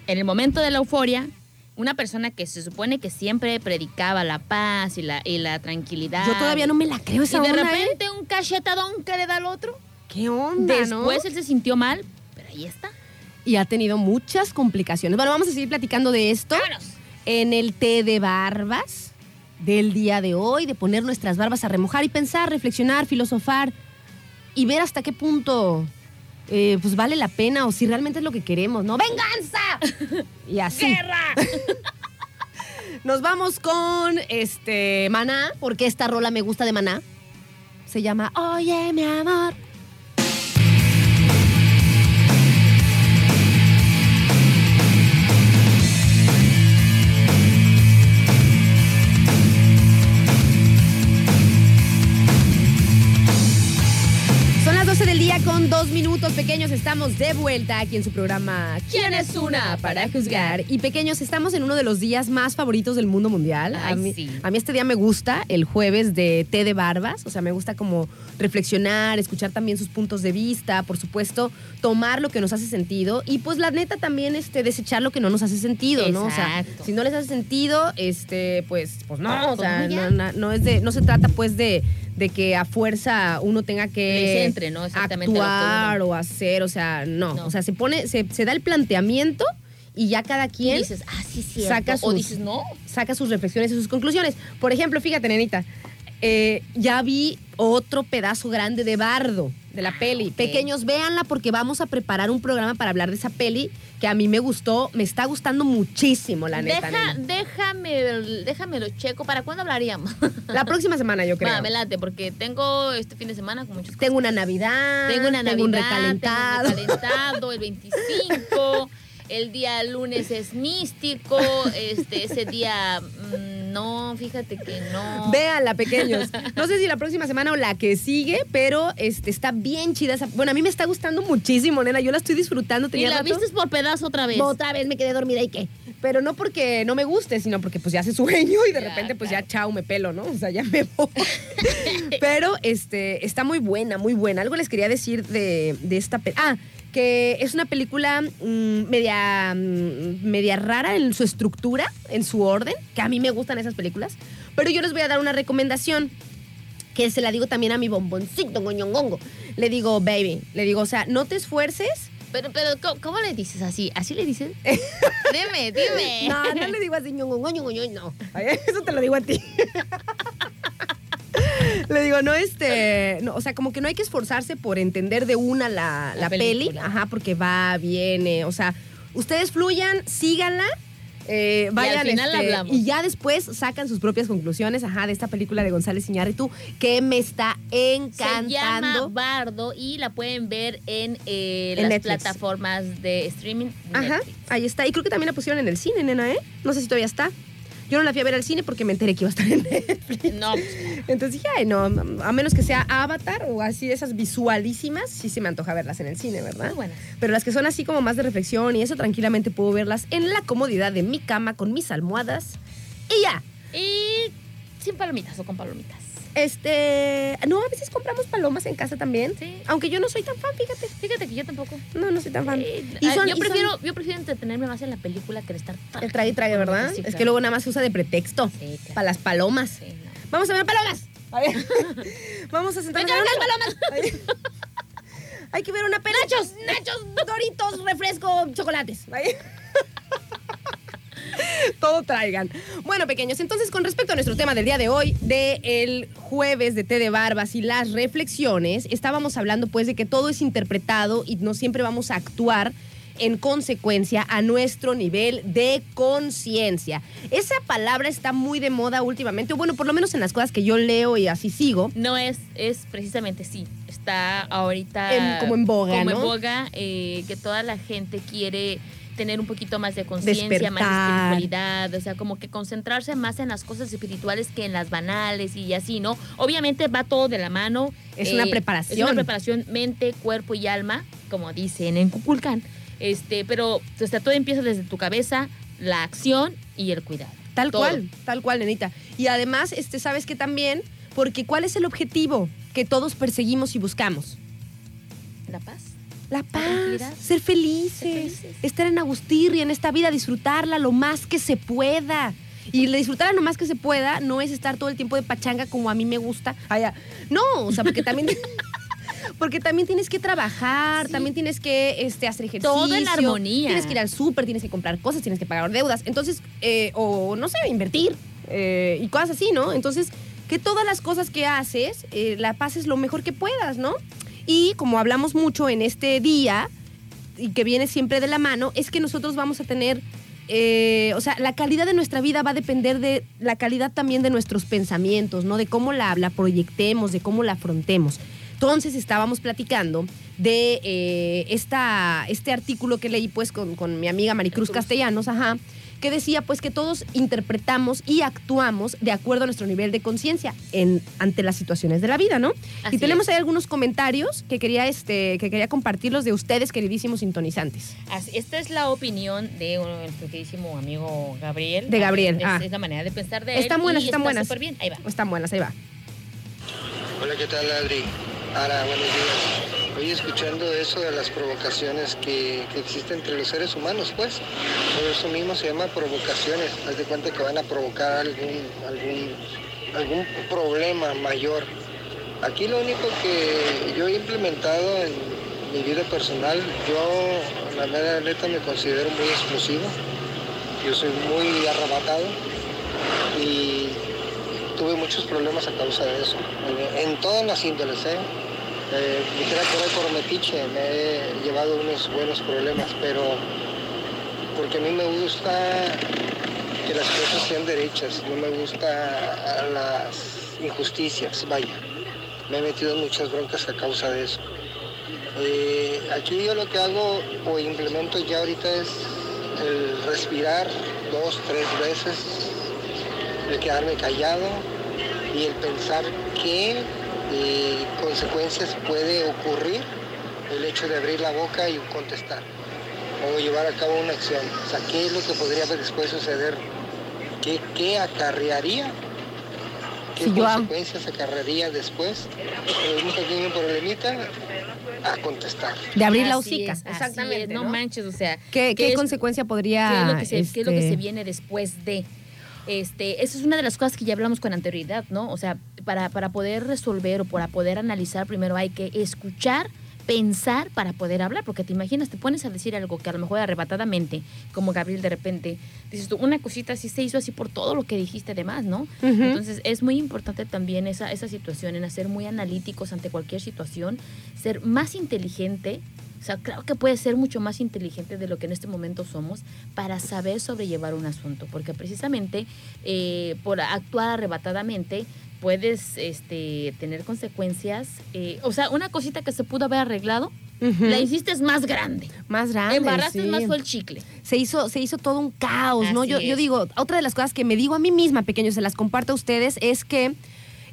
En el momento de la euforia, una persona que se supone que siempre predicaba la paz y la, y la tranquilidad. Yo todavía no me la creo Y esa de onda, ¿eh? repente un cachetadón que le da al otro. ¿Qué onda, Después no? él se sintió mal, pero ahí está. Y ha tenido muchas complicaciones. Bueno, vamos a seguir platicando de esto Vámonos. en el té de barbas del día de hoy, de poner nuestras barbas a remojar y pensar, reflexionar, filosofar y ver hasta qué punto eh, pues vale la pena o si realmente es lo que queremos, ¿no? ¡Venganza! Y así. ¡Guerra! Nos vamos con este Maná, porque esta rola me gusta de Maná. Se llama Oye, mi amor. Dos minutos pequeños. Estamos de vuelta aquí en su programa ¿Quién es una para juzgar? Y pequeños, estamos en uno de los días más favoritos del mundo mundial. a, mí, sí. a mí este día me gusta, el jueves de té de barbas. O sea, me gusta como reflexionar, escuchar también sus puntos de vista, por supuesto, tomar lo que nos hace sentido y pues la neta también este, desechar lo que no nos hace sentido, ¿no? O sea, Exacto. si no les hace sentido, este, pues, pues no, o sea, no, no- no es de, no se trata pues de, de que a fuerza uno tenga que Le centre, ¿no? Actuar o hacer, o sea, no. No. O sea, se pone, se, se da el planteamiento y ya cada Y quien dices, ah, sí, saca O sus- dices, no. saca sus reflexiones y sus conclusiones. Por ejemplo, fíjate, nenita, eh, ya vi otro pedazo grande de bardo de la peli. Pequeños, véanla porque vamos a preparar un programa para hablar de esa peli que a mí me gustó, me está gustando muchísimo, la neta. Deja, déjame, déjame lo checo. ¿Para cuándo hablaríamos? La próxima semana, yo creo. Va, me late, porque tengo este fin de semana con muchos Tengo una Navidad. Tengo una tengo un Navidad, recalentado. tengo un recalentado, el 25, el día lunes es místico, este, ese día mm, no, fíjate que no. Véanla, pequeños. No sé si la próxima semana o la que sigue, pero este, está bien chida. esa- Bueno, a mí me está gustando muchísimo, nena. Yo la estoy disfrutando. y Tenía la rato- viste por pedazo otra vez. Otra vez me quedé dormida y qué. Pero no porque no me guste, sino porque pues ya hace sueño y de Ya, repente pues claro. ya chao, me pelo, ¿no? O sea, ya me voy. Pero este, está muy buena, muy buena. Algo les quería decir de, de esta. Ah, que es una película mm, media, mm, media rara en su estructura, en su orden, que a mí me gustan esas películas. Pero yo les voy a dar una recomendación que se la digo también a mi bomboncito, goñongongo. Le digo, baby, le digo, o sea, no te esfuerces Pero, pero, ¿cómo, cómo le dices así? ¿Así le dices? dime, dime. No, no le digo así, ñongo, ñongo, ñongo, no. Eso te lo digo a ti. Le digo, no, este, no, o sea, como que no hay que esforzarse por entender de una la, La la peli, ajá, porque va, viene, o sea, ustedes fluyan, síganla, eh, vayan, final este, hablamos. y ya después sacan sus propias conclusiones, ajá, de esta película de González Iñárritu, que me está Se encantando. llama Bardo y la pueden ver en, eh, En las Netflix. plataformas de streaming. Ajá, ahí está. Y creo que también la pusieron en el cine, nena, ¿eh? No sé si todavía está. Yo no la fui a ver al cine porque me enteré que iba a estar en Netflix. No, pues, Entonces dije, ay, no, a menos que sea Avatar o así de esas visualísimas, sí se me antoja verlas en el cine, ¿verdad? muy buenas. Pero las que son así como más de reflexión y eso, tranquilamente puedo verlas en la comodidad de mi cama con mis almohadas. Y ya. Y sin palomitas o con palomitas. Este. No, a veces compramos palomas en casa también. Sí. Aunque yo no soy tan fan, fíjate. Fíjate que yo tampoco. No, no soy tan fan. Eh, Y ah, son- yo, y son- prefiero, yo prefiero entretenerme más en la película que en estar. El trague y trague, ¿verdad? Sí, Es que luego nada más se usa de pretexto. Sí, claro. Para las palomas. Sí, no. Vamos a ver palomas. A ver. Vamos a sentarnos a ver unas palomas. Hay que ver una peli. Nachos, nachos, doritos, refresco, chocolates. Todo traigan. Bueno, pequeños, entonces con respecto a nuestro tema del día de hoy, de el jueves de té de barbas y las reflexiones, estábamos hablando pues de que todo es interpretado y no siempre vamos a actuar en consecuencia a nuestro nivel de conciencia. Esa palabra está muy de moda últimamente, o bueno, por lo menos en las cosas que yo leo y así sigo. No es, es precisamente sí. Está ahorita. En- como en boga, Como ¿no? en boga, eh, que toda la gente quiere tener un poquito más de conciencia, más de espiritualidad, o sea, como que concentrarse más en las cosas espirituales que en las banales y así, ¿no? Obviamente va todo de la mano. eh, Es una preparación. Es una preparación mente, cuerpo y alma, como dicen en Cuculcán. Este, pero o sea, todo empieza desde tu cabeza, la acción y el cuidado. Tal Todo. cual, tal cual, nenita. Y además, este, sabes que también, porque ¿cuál es el objetivo que todos perseguimos y buscamos? La paz. La paz, ser felices, Ser felices. estar en Agustirri, en esta vida, disfrutarla lo más que se pueda. Y disfrutarla lo más que se pueda no es estar todo el tiempo de pachanga como a mí me gusta. Ah, ya. No, o sea, porque también... Porque también tienes que trabajar, también tienes que este, hacer ejercicio. Todo en armonía. Tienes que ir al súper, tienes que comprar cosas, tienes que pagar deudas. Entonces, eh, o no sé, invertir eh, y cosas así, ¿no? Entonces, que todas las cosas que haces, eh, la pases lo mejor que puedas, ¿no? Y como hablamos mucho en este día, y que viene siempre de la mano, es que nosotros vamos a tener, eh, o sea, la calidad de nuestra vida va a depender de la calidad también de nuestros pensamientos, ¿no? De cómo la, la proyectemos, de cómo la afrontemos. Entonces estábamos platicando de eh, esta, este artículo que leí pues con, con mi amiga Maricruz Castellanos, ajá, que decía pues que todos interpretamos y actuamos de acuerdo a nuestro nivel de conciencia en ante las situaciones de la vida, ¿no? Así y tenemos es. ahí algunos comentarios que quería este que quería compartirlos de ustedes queridísimos sintonizantes. Así- esta es la opinión de nuestro queridísimo amigo Gabriel. De Gabriel, Es, ah. es la manera de pensar de él. Están buenas, y están está buenas. bien, ahí va. Están buenas, ahí va. Hola, ¿qué tal, Adri? Ara, buenos días. Hoy escuchando eso de las provocaciones que, que existen entre los seres humanos, pues, por eso mismo se llama provocaciones. Haz de cuenta que van a provocar algún, algún, algún problema mayor. Aquí lo único que yo he implementado en mi vida personal, yo, la mera neta, me considero muy explosivo. Yo soy muy arrebatado y tuve muchos problemas a causa de eso, en, todas las índoles, ¿eh? Eh, por ahí por metiche, me he llevado unos buenos problemas, pero porque a mí me gusta que las cosas sean derechas, no me gusta las injusticias, vaya. Me he metido en muchas broncas a causa de eso. Eh, aquí yo lo que hago o implemento ya ahorita es el respirar dos, tres veces el quedarme callado y el pensar qué eh, consecuencias puede ocurrir el hecho de abrir la boca y contestar o llevar a cabo una acción. O sea, qué es lo que podría después suceder, qué, qué acarrearía, qué Si yo consecuencias acarrearía después. Eh, un pequeño problemita a contestar. De abrir la hocica. es, Exactamente. es, no, ¿no? manches, o sea. ¿Qué, qué es- consecuencia podría ¿Qué es, lo que se, qué es lo que este, se viene después de? Este, esa es una de las cosas que ya hablamos con anterioridad, ¿no? O sea, para, para poder resolver o para poder analizar, primero hay que escuchar, pensar para poder hablar, porque te imaginas, te pones a decir algo que a lo mejor arrebatadamente, como Gabriel de repente, dices tú, una cosita así se hizo así por todo lo que dijiste además, ¿no? Entonces es muy importante también esa, esa situación, en hacer muy analíticos ante cualquier situación, ser más inteligente, o sea, creo que puede ser mucho más inteligente de lo que en este momento somos para saber sobrellevar un asunto, porque precisamente eh, por actuar arrebatadamente puedes este, tener consecuencias. eh, o sea, una cosita que se pudo haber arreglado, la hiciste más grande. más grande. Embarraste sí. más fue el chicle. se hizo, se hizo todo un caos, ¿no? Así Yo, yo es. digo, otra de las cosas que me digo a mí misma, pequeños, se las comparto a ustedes, es que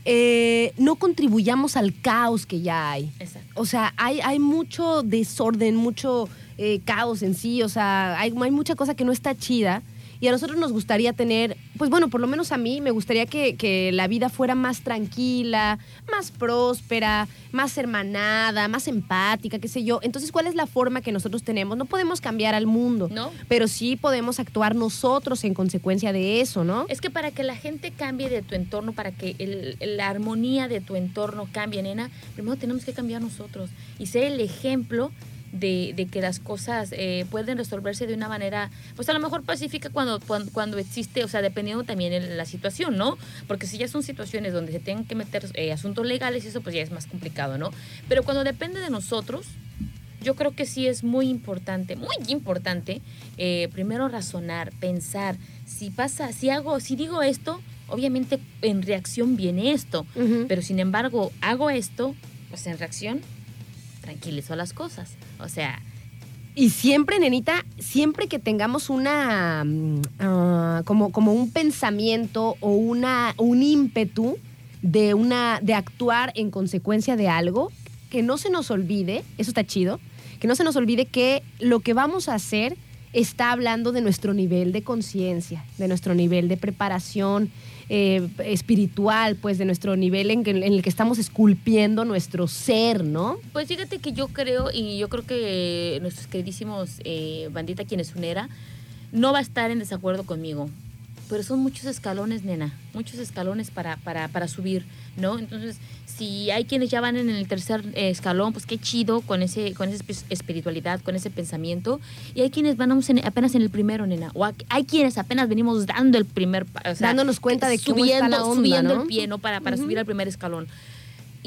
eh, no contribuyamos al caos que ya hay. Exacto. O sea, hay, hay mucho desorden, mucho eh, caos en sí, o sea, hay, hay mucha cosa que no está chida. Y a nosotros nos gustaría tener, pues bueno, por lo menos a mí me gustaría que, que la vida fuera más tranquila, más próspera, más hermanada, más empática, qué sé yo. Entonces, ¿cuál es la forma que nosotros tenemos? No podemos cambiar al mundo, ¿No? pero sí podemos actuar nosotros en consecuencia de eso, ¿no? Es que para que la gente cambie de tu entorno, para que el- la armonía de tu entorno cambie, nena, primero tenemos que cambiar nosotros y ser el ejemplo de, de que las cosas eh, pueden resolverse de una manera, pues a lo mejor pacífica cuando, cuando, cuando existe, o sea, dependiendo también de la situación, ¿no? Porque si ya son situaciones donde se tengan que meter eh, asuntos legales, eso pues ya es más complicado, ¿no? Pero cuando depende de nosotros, yo creo que sí es muy importante, muy importante, eh, primero razonar, pensar, si pasa, si hago, si digo esto, obviamente en reacción viene esto, pero sin embargo hago esto, pues en reacción tranquilizo las cosas. O sea, Y siempre, nenita, siempre que tengamos una mm, ah, como, como un pensamiento o una un ímpetu de una de actuar en consecuencia de algo, que no se nos olvide, eso está chido, que no se nos olvide que lo que vamos a hacer está hablando de nuestro nivel de conciencia, de nuestro nivel de preparación eh, espiritual, pues de nuestro nivel en, que- en el que estamos esculpiendo nuestro ser, ¿no? Pues fíjate que yo creo, y yo creo que nuestros queridísimos eh, bandita quienes unera, no va a estar en desacuerdo conmigo. Pero son muchos escalones, nena, muchos escalones para, para, para subir, ¿no? Entonces, si hay quienes ya van en el tercer eh, escalón, pues qué chido con ese con esa espi- espiritualidad, con ese pensamiento. Y hay quienes vamos en- apenas en el primero, nena. O hay quienes apenas venimos dando el primer... o sea, Dándonos cuenta de cómo está la onda, Subiendo ¿no? el pie, ¿no? Para, para subir al primer escalón.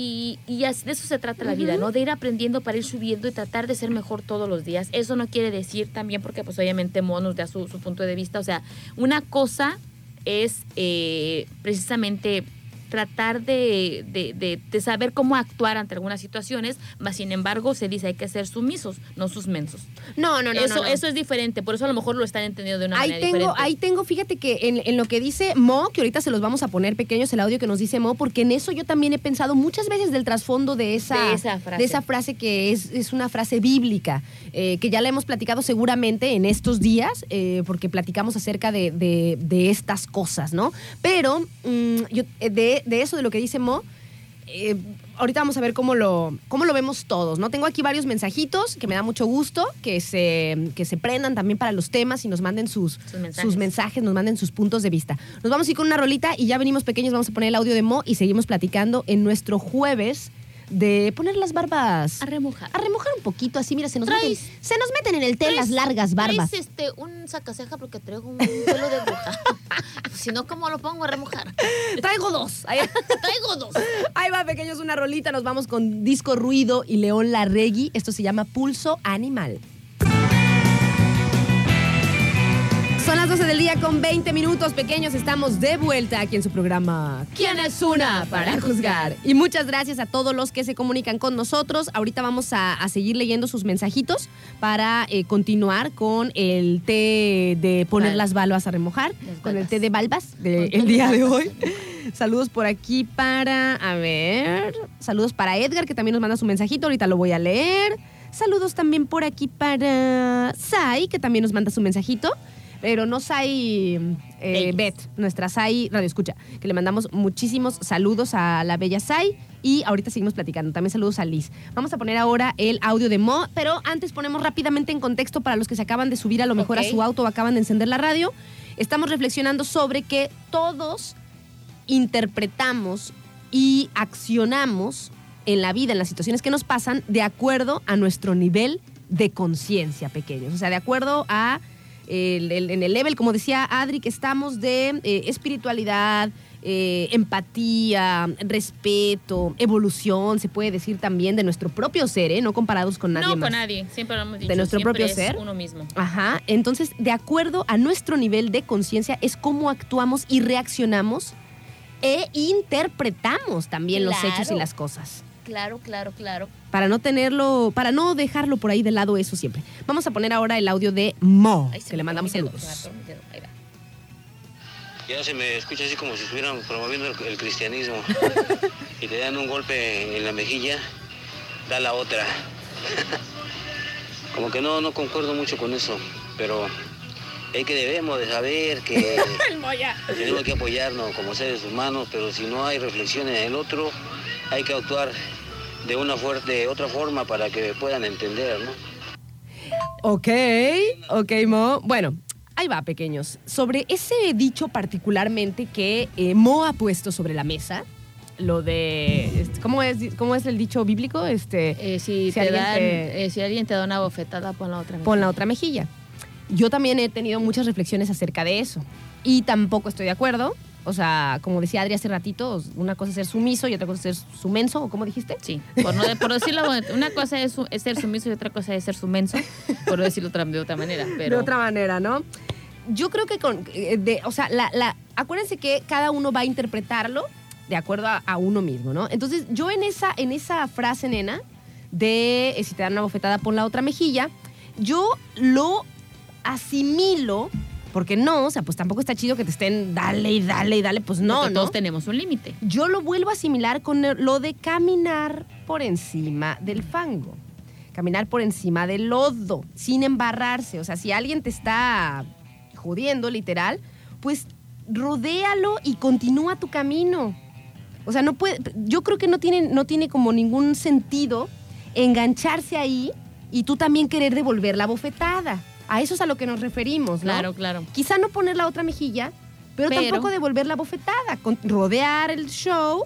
Y, y de eso se trata la vida, ¿no? De ir aprendiendo para ir subiendo y tratar de ser mejor todos los días. Eso no quiere decir también, porque pues obviamente Mo nos da su, su punto de vista. O sea, una cosa es eh, precisamente tratar de, de- de- de saber cómo actuar ante algunas situaciones, más sin embargo se dice hay que ser sumisos, no susmensos. No, no, no. eso, no, no. eso es diferente, por eso a lo mejor lo están entendiendo de una Ahí manera tengo, diferente. ahí tengo, fíjate que en, en lo que dice Mo, que ahorita se los vamos a poner pequeños el audio que nos dice Mo, porque en eso yo también he pensado muchas veces del trasfondo de esa, De esa frase. de esa frase que es, es una frase bíblica, eh, que ya la hemos platicado seguramente en estos días, eh, porque platicamos acerca de, de- de estas cosas, ¿no? Pero mm, yo, eh, de, de eso, de lo que dice Mo, eh, ahorita vamos a ver cómo lo, cómo lo vemos todos, ¿no? Tengo aquí varios mensajitos que me da mucho gusto que se, que se prendan también para los temas y nos manden sus, Sus mensajes. sus mensajes, nos manden sus puntos de vista. Nos vamos a ir con una rolita y ya venimos pequeños, vamos a poner el audio de Mo y seguimos platicando en nuestro jueves de poner las barbas A remojar. a remojar un poquito, así, mira, se nos, Traes- meten, se nos meten en el té las largas barbas. traes, este, un sacaceja porque traigo un pelo de bruja. si no, ¿cómo lo pongo a remojar? Traigo dos. Ahí, traigo dos. ahí va, pequeños, una rolita. Nos vamos con Disco Ruido y León Larregui. Esto se llama Pulso Animal. Son las 12 del día con 20 minutos pequeños. Estamos de vuelta aquí en su programa ¿Quién es una para juzgar? Y muchas gracias a todos los que se comunican con nosotros. Ahorita vamos a, a seguir leyendo sus mensajitos para eh, continuar con el té de poner las balbas a remojar, Las con el té de balbas del de día de hoy. Saludos por aquí para, a ver, saludos para Edgar que también nos manda su mensajito, ahorita lo voy a leer. Saludos también por aquí para Sai que también nos manda su mensajito. Pero no Sai eh. Beth, nuestra Sai Radio Escucha, que le mandamos muchísimos saludos a la bella Sai y ahorita seguimos platicando. También saludos a Liz. Vamos a poner ahora el audio de Mo, pero antes ponemos rápidamente en contexto para los que se acaban de subir a lo mejor a su auto o acaban de encender la radio. Estamos reflexionando sobre que todos interpretamos y accionamos en la vida, en las situaciones que nos pasan, de acuerdo a nuestro nivel de conciencia pequeños. O sea, de acuerdo a el- el- en el level, como decía Adri, que estamos de eh, espiritualidad, eh, empatía, respeto, evolución, se puede decir también de nuestro propio ser, ¿eh? no comparados con nadie no más. con nadie, siempre lo hemos dicho. De nuestro propio es ser. Uno mismo. Ajá, entonces de acuerdo a nuestro nivel de conciencia es cómo actuamos y reaccionamos e interpretamos también los hechos y las cosas. Claro, claro, claro. Para no tenerlo, para no dejarlo por ahí de lado eso siempre. Vamos a poner ahora el audio de Mo, que le mandamos saludos. Ya se me escucha así como si estuvieran promoviendo el, el cristianismo. y te dan un golpe en la mejilla, da la otra. como que no, no concuerdo mucho con eso, pero es que debemos de saber que tenemos que apoyarnos como seres humanos, pero si no hay reflexión en el otro, hay que actuar de una fuerte, de otra forma para que puedan entender, ¿no? Ok, ok, Mo. Bueno, ahí va, pequeños. Sobre ese dicho particularmente que eh, Mo ha puesto sobre la mesa, lo de. este, ¿Cómo es, cómo es el dicho bíblico? Este. Eh, si, Si te alguien dan, te- eh, si alguien te da una bofetada, pon la otra. pon la otra mejilla. Yo también he tenido muchas reflexiones acerca de eso. Y tampoco estoy de acuerdo. O sea, como decía Adri hace ratito, una cosa es ser sumiso y otra cosa es ser sumenso, ¿o cómo dijiste? Sí, por, no, por decirlo, una cosa es, es ser sumiso y otra cosa es ser sumenso, por decirlo de otra manera. Pero De otra manera, ¿no? Yo creo que con. eh, de- o sea, la, la- acuérdense que cada uno va a interpretarlo de acuerdo a, a uno mismo, ¿no? Entonces, yo en esa, en esa frase, nena, de eh, si te dan una bofetada, pon la otra mejilla, yo lo asimilo. Porque no, o sea, pues tampoco está chido que te estén dale y dale y dale, pues no, porque ¿no? todos tenemos un límite. Yo lo vuelvo a asimilar con lo de caminar por encima del fango. caminar por encima del lodo, sin embarrarse. O sea, si alguien te está jodiendo, literal, pues rodéalo y continúa tu camino. O sea, no puede, yo creo que no tiene, no tiene como ningún sentido engancharse ahí y tú también querer devolver la bofetada. A eso es a lo que nos referimos, ¿no? Claro, claro. Quizá no poner la otra mejilla, pero, Pero- tampoco devolver la bofetada, con- rodear el show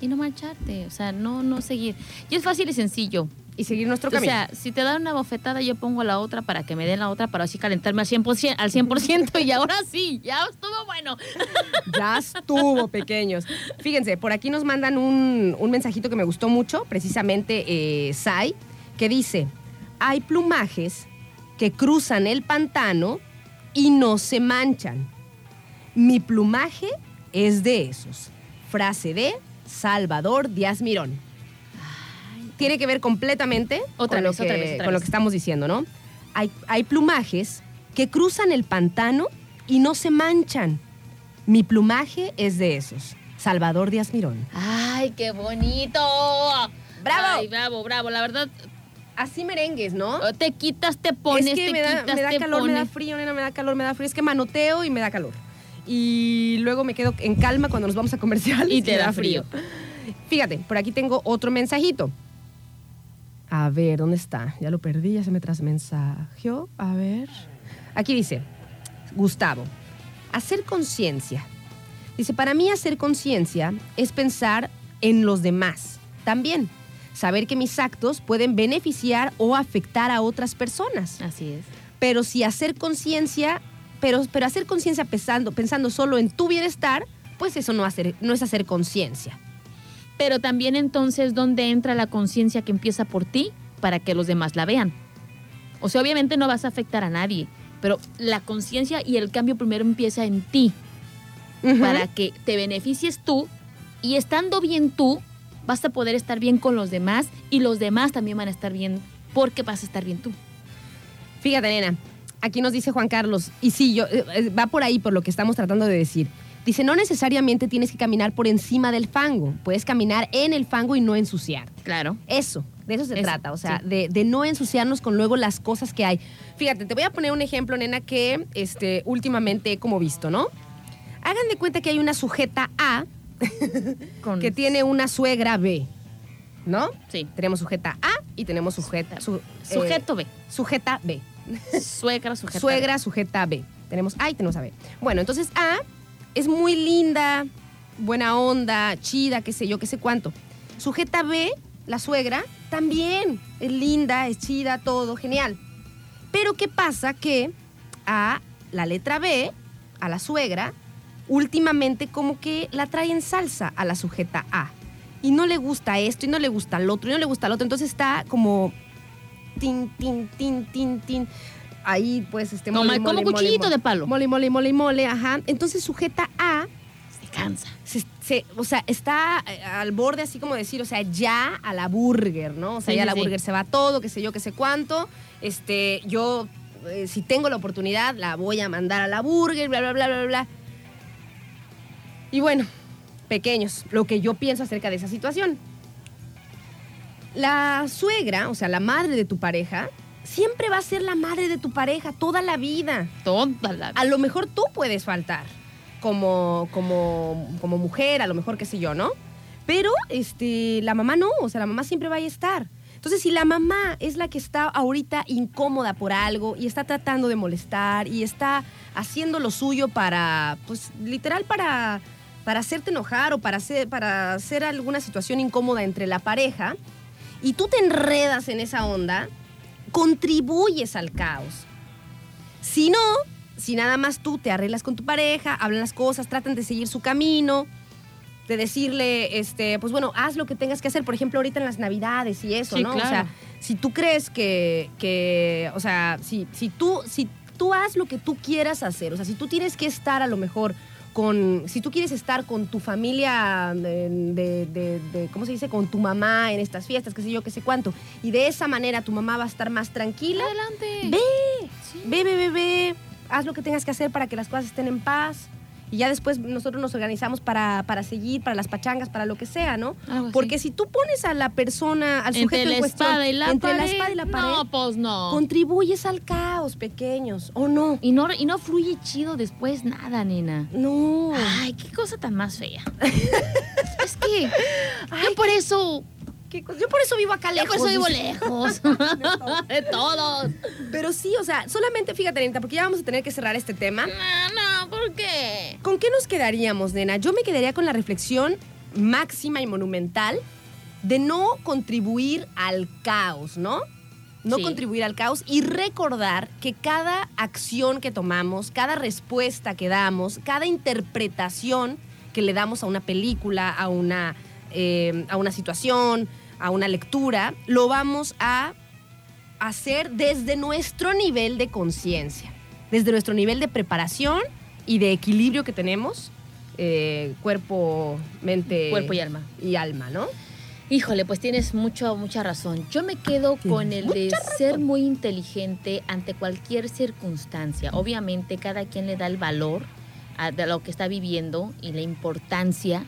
Y no mancharte, o sea, no, no seguir. Y es fácil y sencillo. y seguir nuestro O camino. sea, si te dan una bofetada, yo pongo la otra para que me den la otra para así calentarme al 100%, al 100% y ahora sí, ya estuvo bueno. Ya estuvo, pequeños. Fíjense, por aquí nos mandan un, un mensajito que me gustó mucho, precisamente eh, Sai, que dice, hay plumajes que cruzan el pantano y no se manchan. Mi plumaje es de esos. Frase de Salvador Díaz Mirón. Tiene que ver completamente Otra con, vez, lo que, otra vez, otra con lo que estamos diciendo, ¿no? Hay, hay plumajes que cruzan el pantano y no se manchan. Mi plumaje es de esos. Salvador Díaz Mirón. ¡Ay, qué bonito! ¡Bravo! Ay, bravo, bravo. La verdad, Así merengues, ¿no? te quitas, te pones, es que te me da, quitas, me da te calor, me da frío, nena, me da calor, me da frío. Es que manoteo y me da calor. Y luego me quedo en calma cuando nos vamos a comercial. Y te da frío. Fíjate, por aquí tengo otro mensajito. A ver, ¿dónde está? Ya lo perdí, ya se me trasmensajeó. A ver. Aquí dice, Gustavo, hacer conciencia. Dice, para mí hacer conciencia es pensar en los demás. También, saber que mis actos pueden beneficiar o afectar a otras personas. Así es. Pero si hacer conciencia, pero, pero hacer conciencia pensando, pensando solo en tu bienestar, pues eso no, hacer, no es hacer conciencia. Pero también entonces, ¿dónde entra la conciencia que empieza por ti para que los demás la vean? O sea, obviamente no vas a afectar a nadie, pero la conciencia y el cambio primero empieza en ti, para que te beneficies tú y estando bien tú, vas a poder estar bien con los demás y los demás también van a estar bien porque vas a estar bien tú. Fíjate, nena, aquí nos dice Juan Carlos, y sí, yo, eh, eh, va por ahí por lo que estamos tratando de decir. Dice, no necesariamente tienes que caminar por encima del fango, puedes caminar en el fango y no ensuciarte. Claro. Eso, de eso se Eso, trata, o sea, sí. de, de no ensuciarnos con luego las cosas que hay. Fíjate, te voy a poner un ejemplo, nena, que este, últimamente he como visto, ¿no? Hagan de cuenta que hay una sujeta A Con- que tiene una suegra B, ¿no? Sí. Tenemos sujeta A y tenemos sujeta, su- eh, Sujeto B. sujeta B. Suegra, sujeta. Suegra, sujeta B. Tenemos A y tenemos a B. Bueno, entonces A es muy linda, buena onda, chida, qué sé yo, qué sé cuánto. Sujeta B, la suegra, también es linda, es chida, todo, genial. Pero ¿qué pasa? Que a la letra B, a la suegra, últimamente como que la trae en salsa a la sujeta A. Y no le gusta esto, y no le gusta el otro, y no le gusta el otro. Entonces está como tin, tin, tin, tin, tin. Ahí, pues, este... Como- como cuchillito de palo. Mole, mole, mole, mole, ajá. Entonces sujeta A, Se cansa. se- se- o sea, está eh, al borde así como decir, o sea, ya a la burger, ¿no? O sea, Sí, ya a la sí. burger se va todo, qué sé yo, qué sé cuánto. Este, yo, eh, si tengo la oportunidad, la voy a mandar a la burger, bla, bla, bla, bla, bla. Y bueno, pequeños, lo que yo pienso acerca de esa situación. La suegra, o sea, la madre de tu pareja, siempre va a ser la madre de tu pareja toda la vida. Toda la A lo mejor tú puedes faltar como, como, como mujer, a lo mejor qué sé yo, ¿no? Pero este, la mamá no, o sea, la mamá siempre va a estar. Entonces, si la mamá es la que está ahorita incómoda por algo y está tratando de molestar y está haciendo lo suyo para, pues, literal para, para hacerte enojar o para hacer, para hacer alguna situación incómoda entre la pareja, y tú te enredas en esa onda, contribuyes al caos. Si no, si nada más tú te arreglas con tu pareja, hablan las cosas, tratan de seguir su camino, de decirle, este, pues bueno, haz lo que tengas que hacer, por ejemplo, ahorita en las navidades y eso, Sí, ¿no? O sea, si tú crees que, que o sea, si, si tú, si tú haz lo que tú quieras hacer, o sea, si tú tienes que estar a lo mejor con, si tú quieres estar con tu familia, de, de- de- de- ¿cómo se dice? Con tu mamá en estas fiestas, qué sé yo, qué sé cuánto, y de esa manera tu mamá va a estar más tranquila, Adelante. Ve, Sí. ve, ve, ve, ve, haz lo que tengas que hacer para que las cosas estén en paz y ya después nosotros nos organizamos para, para seguir, para las pachangas, para lo que sea, ¿no? Algo así. Porque si tú pones a la persona, al Entre sujeto la en cuestión, la entre la pared. espada y la pared, No, pues no. contribuyes al caos, pequeños, ¿o no? Y no, y no fluye chido después nada, nena. No. Ay, qué cosa tan más fea. es que yo por eso, ¿Qué cosa? Yo por eso vivo acá yo lejos. por eso vivo lejos de todos. Pero sí, o sea, solamente fíjate, Anita, porque ya vamos a tener que cerrar este tema. No, no, ¿por qué? ¿Con qué nos quedaríamos, nena? Yo me quedaría con la reflexión máxima y monumental de no contribuir al caos, ¿no? No Sí. contribuir al caos y recordar que cada acción que tomamos, cada respuesta que damos, cada interpretación que le damos a una película, a una, eh, a una situación, a una lectura, lo vamos a hacer desde nuestro nivel de conciencia, desde nuestro nivel de preparación y de equilibrio que tenemos, eh, cuerpo, mente Cuerpo y alma. y alma, ¿no? Híjole, pues tienes mucho, mucha razón. Yo me quedo con el de ser muy inteligente ante cualquier circunstancia. Obviamente, cada quien le da el valor a de lo que está viviendo y la importancia.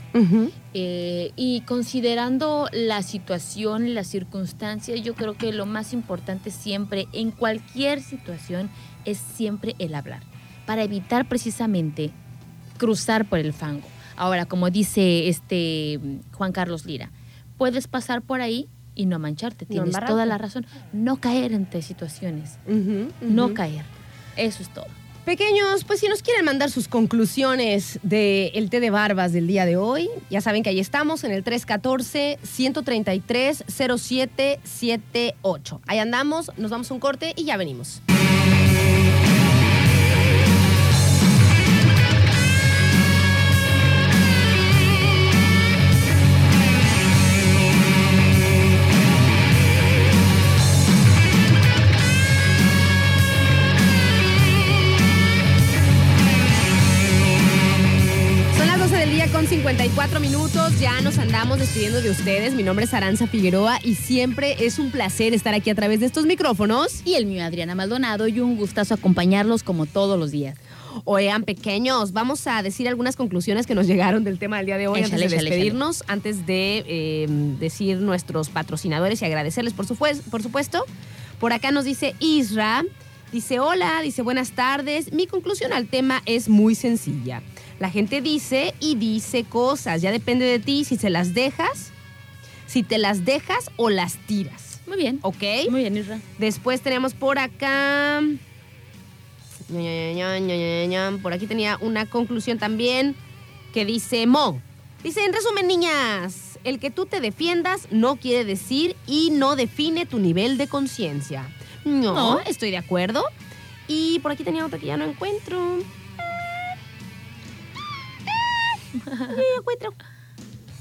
Eh, y considerando la situación, las circunstancias, yo creo que lo más importante siempre, en cualquier situación, es siempre el hablar. Para evitar precisamente cruzar por el fango. Ahora, como dice este Juan Carlos Lira, puedes pasar por ahí y no mancharte. Tienes toda la razón. No caer entre situaciones. No caer. Eso es todo. Pequeños, pues si nos quieren mandar sus conclusiones del té de barbas del día de hoy, ya saben que ahí estamos en el 314-133-0778. Ahí andamos, nos vamos a un corte y ya venimos. 54 minutos. Ya nos andamos despidiendo de ustedes. Mi nombre es Aranza Figueroa y siempre es un placer estar aquí a través de estos micrófonos. Y el mío, Adriana Maldonado, y un gustazo acompañarlos como todos los días. Oigan, pequeños, vamos a decir algunas conclusiones que nos llegaron del tema del día de hoy Échale, antes de échale, despedirnos, antes de eh, decir nuestros patrocinadores y agradecerles, por, por supuesto. Por acá nos dice Isra, dice hola, dice buenas tardes. Mi conclusión al tema es muy sencilla. La gente dice y dice cosas, ya depende de ti si se las dejas, si te las dejas o las tiras, Muy bien. ¿ok? Muy bien, Isra. Después tenemos por acá. Por aquí tenía una conclusión también que dice Mo. Dice, en resumen, niñas, el que tú te defiendas no quiere decir y no define tu nivel de conciencia. No, No. estoy de acuerdo. Y por aquí tenía otra que ya no encuentro. Encuentro.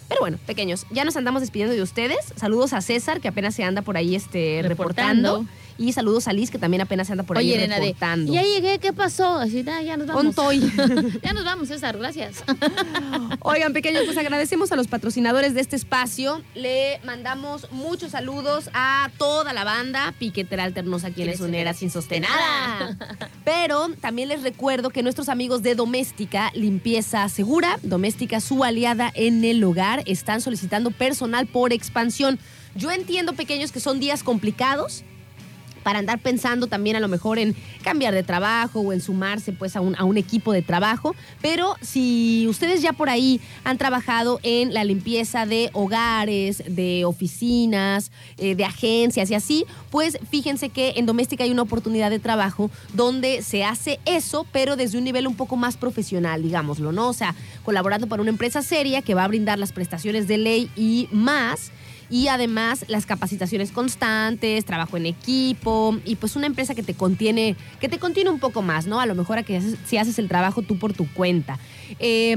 Pero bueno, pequeños, ya nos andamos despidiendo de ustedes. Saludos a César, que apenas se anda por ahí este, reportando. Reportando. Y saludos a Liz, que también apenas se anda por Oye, ahí de, reportando. ya llegué, ¿qué pasó? Así, "Ah, ya nos vamos. Ya nos vamos, César, gracias. Oigan, pequeños, pues agradecemos a los patrocinadores de este espacio. Le mandamos muchos saludos a toda la banda. Piquetera Alternos aquí en Quieres Esunera tener sin sin sostenada. Pero también les recuerdo que nuestros amigos de Doméstica Limpieza Segura, Doméstica su aliada en el hogar, están solicitando personal por expansión. Yo entiendo, pequeños, que son días complicados para andar pensando también a lo mejor en cambiar de trabajo o en sumarse pues a un, a un equipo de trabajo. Pero si ustedes ya por ahí han trabajado en la limpieza de hogares, de oficinas, eh, de agencias y así, pues fíjense que en Doméstica hay una oportunidad de trabajo donde se hace eso, pero desde un nivel un poco más profesional, digámoslo, ¿no? O sea, colaborando para una empresa seria que va a brindar las prestaciones de ley y más y además las capacitaciones constantes, trabajo en equipo y pues una empresa que te contiene, que te contiene un poco más, ¿no? A lo mejor a que haces- si haces el trabajo tú por tu cuenta. Eh,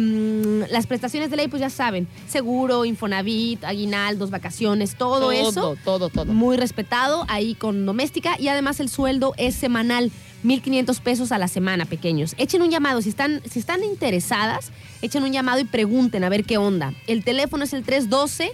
las prestaciones de ley, pues ya saben, seguro, Infonavit, aguinaldos, vacaciones, todo, eso. Todo, todo. Muy respetado ahí con doméstica y además el sueldo es semanal. 1.500 pesos a la semana, pequeños. Echen un llamado, si están, si están interesadas, echen un llamado y pregunten a ver qué onda. El teléfono es el 312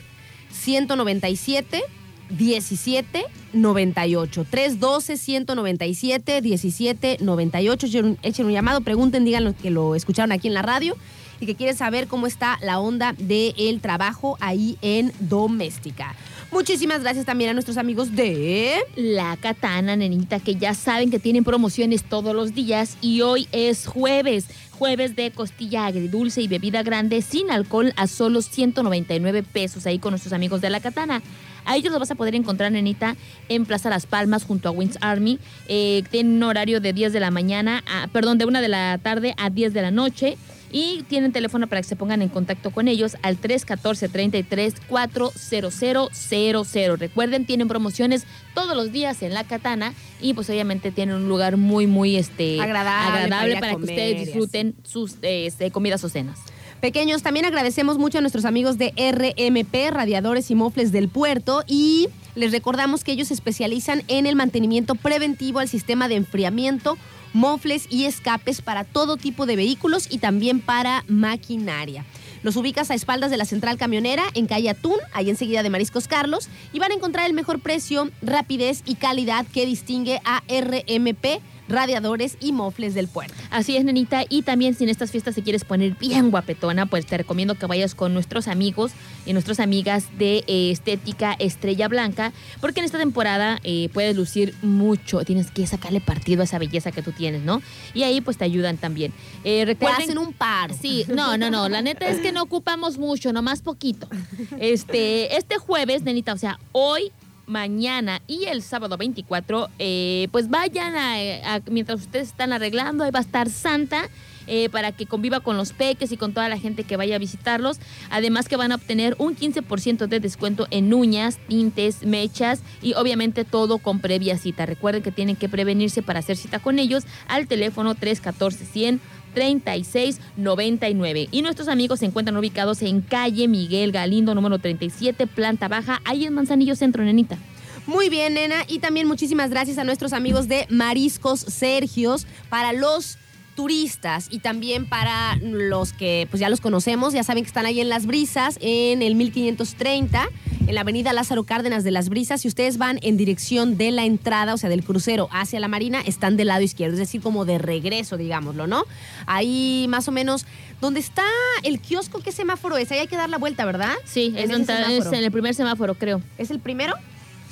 197 1798. 312-197, 1798. Echen un- Echen un llamado, pregunten, digan lo que lo escucharon aquí en la radio y que quieren saber cómo está la onda del trabajo ahí en Doméstica. Muchísimas gracias también a nuestros amigos de... La Katana, nenita, que ya saben que tienen promociones todos los días y hoy es jueves. Jueves de costilla agridulce y bebida grande sin alcohol a solo 199 pesos ahí con nuestros amigos de La Katana. A ellos los vas a poder encontrar, nenita, en Plaza Las Palmas junto a Wings Army. Eh, tienen un horario de 10 de la mañana, a- perdón, de 1 de la tarde a 10 de la noche. Y tienen teléfono para que se pongan en contacto con ellos al 314-33-40000. Recuerden, tienen promociones todos los días en La Katana y pues obviamente tienen un lugar muy, muy este, Agradable para que comer ustedes disfruten sus eh, este, comidas o cenas. Pequeños, también agradecemos mucho a nuestros amigos de RMP, Radiadores y Mofles del Puerto, y les recordamos que ellos se especializan en el mantenimiento preventivo al sistema de enfriamiento, mofles y escapes para todo tipo de vehículos y también para maquinaria. Los ubicas a espaldas de la central camionera en calle Atún, ahí enseguida de Mariscos Carlos, y van a encontrar el mejor precio, rapidez y calidad que distingue a RMP, Radiadores y Mofles del Puerto. Así es, nenita. Y también si en estas fiestas te quieres poner bien guapetona, pues te recomiendo que vayas con nuestros amigos y nuestras amigas de eh, Estética Estrella Blanca, porque en esta temporada eh, puedes lucir mucho. Tienes que sacarle partido a esa belleza que tú tienes, ¿no? Y ahí pues te ayudan también. Eh, Te recuerden, hacen un paro. Sí, no, no, no. La neta es que no ocupamos mucho, nomás poquito. Este, este jueves, nenita, o sea, hoy, mañana y el sábado 24, eh, pues vayan a, mientras ustedes están arreglando, ahí va a estar Santa. eh, para que conviva con los peques y con toda la gente que vaya a visitarlos. Además que van a obtener un 15% de descuento en uñas, tintes, mechas y obviamente todo con previa cita. Recuerden que tienen que prevenirse para hacer cita con ellos al teléfono 314 100 3699. Y nuestros amigos se encuentran ubicados en calle Miguel Galindo, número 37, planta baja, ahí en Manzanillo Centro, nenita. Muy bien, nena. Y también muchísimas gracias a nuestros amigos de Mariscos Sergios para los turistas y también para los que pues ya los conocemos, ya saben que están ahí en Las Brisas, en el 1530, en la avenida Lázaro Cárdenas de Las Brisas. Si ustedes van en dirección de la entrada, o sea, del crucero hacia la marina, están del lado izquierdo, es decir, como de regreso, digámoslo, ¿no? Ahí más o menos, donde está el kiosco, ¿qué semáforo es? Ahí hay que dar la vuelta, ¿verdad? Sí, En es, en el primer semáforo, creo. ¿Es el primero?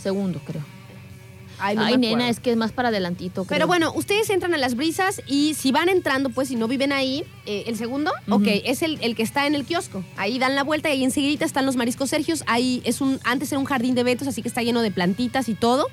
Segundo, creo. Ay, no Ay, me nena, es que es más para adelantito. creo. Pero bueno, ustedes entran a las brisas y si van entrando, pues si no viven ahí, eh, el segundo, Ujú. ok, es el, el que está en el kiosco. Ahí dan la vuelta y ahí enseguida están los mariscos Sergios. Ahí es un, antes era un jardín de eventos, así que está lleno de plantitas y todo.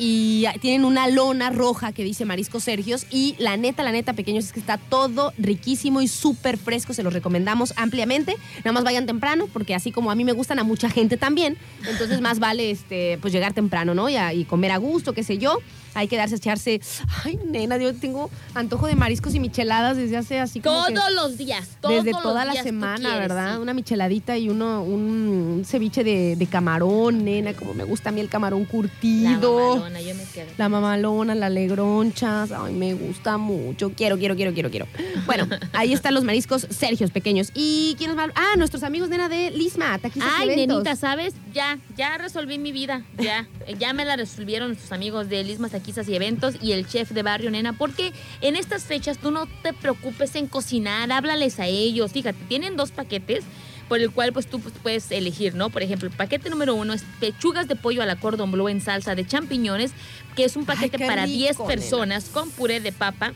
Y tienen una lona roja que dice Mariscos Sergios. Y la neta, la neta, pequeños, es que está todo riquísimo y súper fresco. Se los recomendamos ampliamente. Nada más vayan temprano, porque así como a mí me gustan a mucha gente también. Entonces más vale este, pues llegar temprano, ¿no? Y, a- y comer a gusto, qué sé yo. Hay que darse a echarse. Ay, nena, yo tengo antojo de mariscos y micheladas desde hace así como. que- Todos los días, todos desde toda la días semana, quieres, ¿verdad? sí. Una micheladita y uno, un ceviche de, de camarón, nena, como me gusta a mí el camarón La curtido. mamalona, yo me quedo. La mamalona, la legronchas, ay, me gusta mucho. Quiero, quiero, quiero, quiero, quiero. Bueno, ahí están los mariscos Sergios pequeños. ¿Y quiénes más? Ah, nuestros amigos, nena, de Lisma, Ay, eventos. nenita, ¿sabes? Ya, ya resolví mi vida, ya. Eh, Ya me la resolvieron nuestros amigos de Lismas, Taquizas y Eventos y el chef de barrio, nena, porque en estas fechas tú no te preocupes en cocinar, háblales a ellos. Fíjate, tienen dos paquetes por el cual pues tú puedes elegir, ¿no? Por ejemplo, el paquete número uno es pechugas de pollo a la cordon bleu en salsa de champiñones, que es un paquete para rico, 10 nena. personas con puré de papa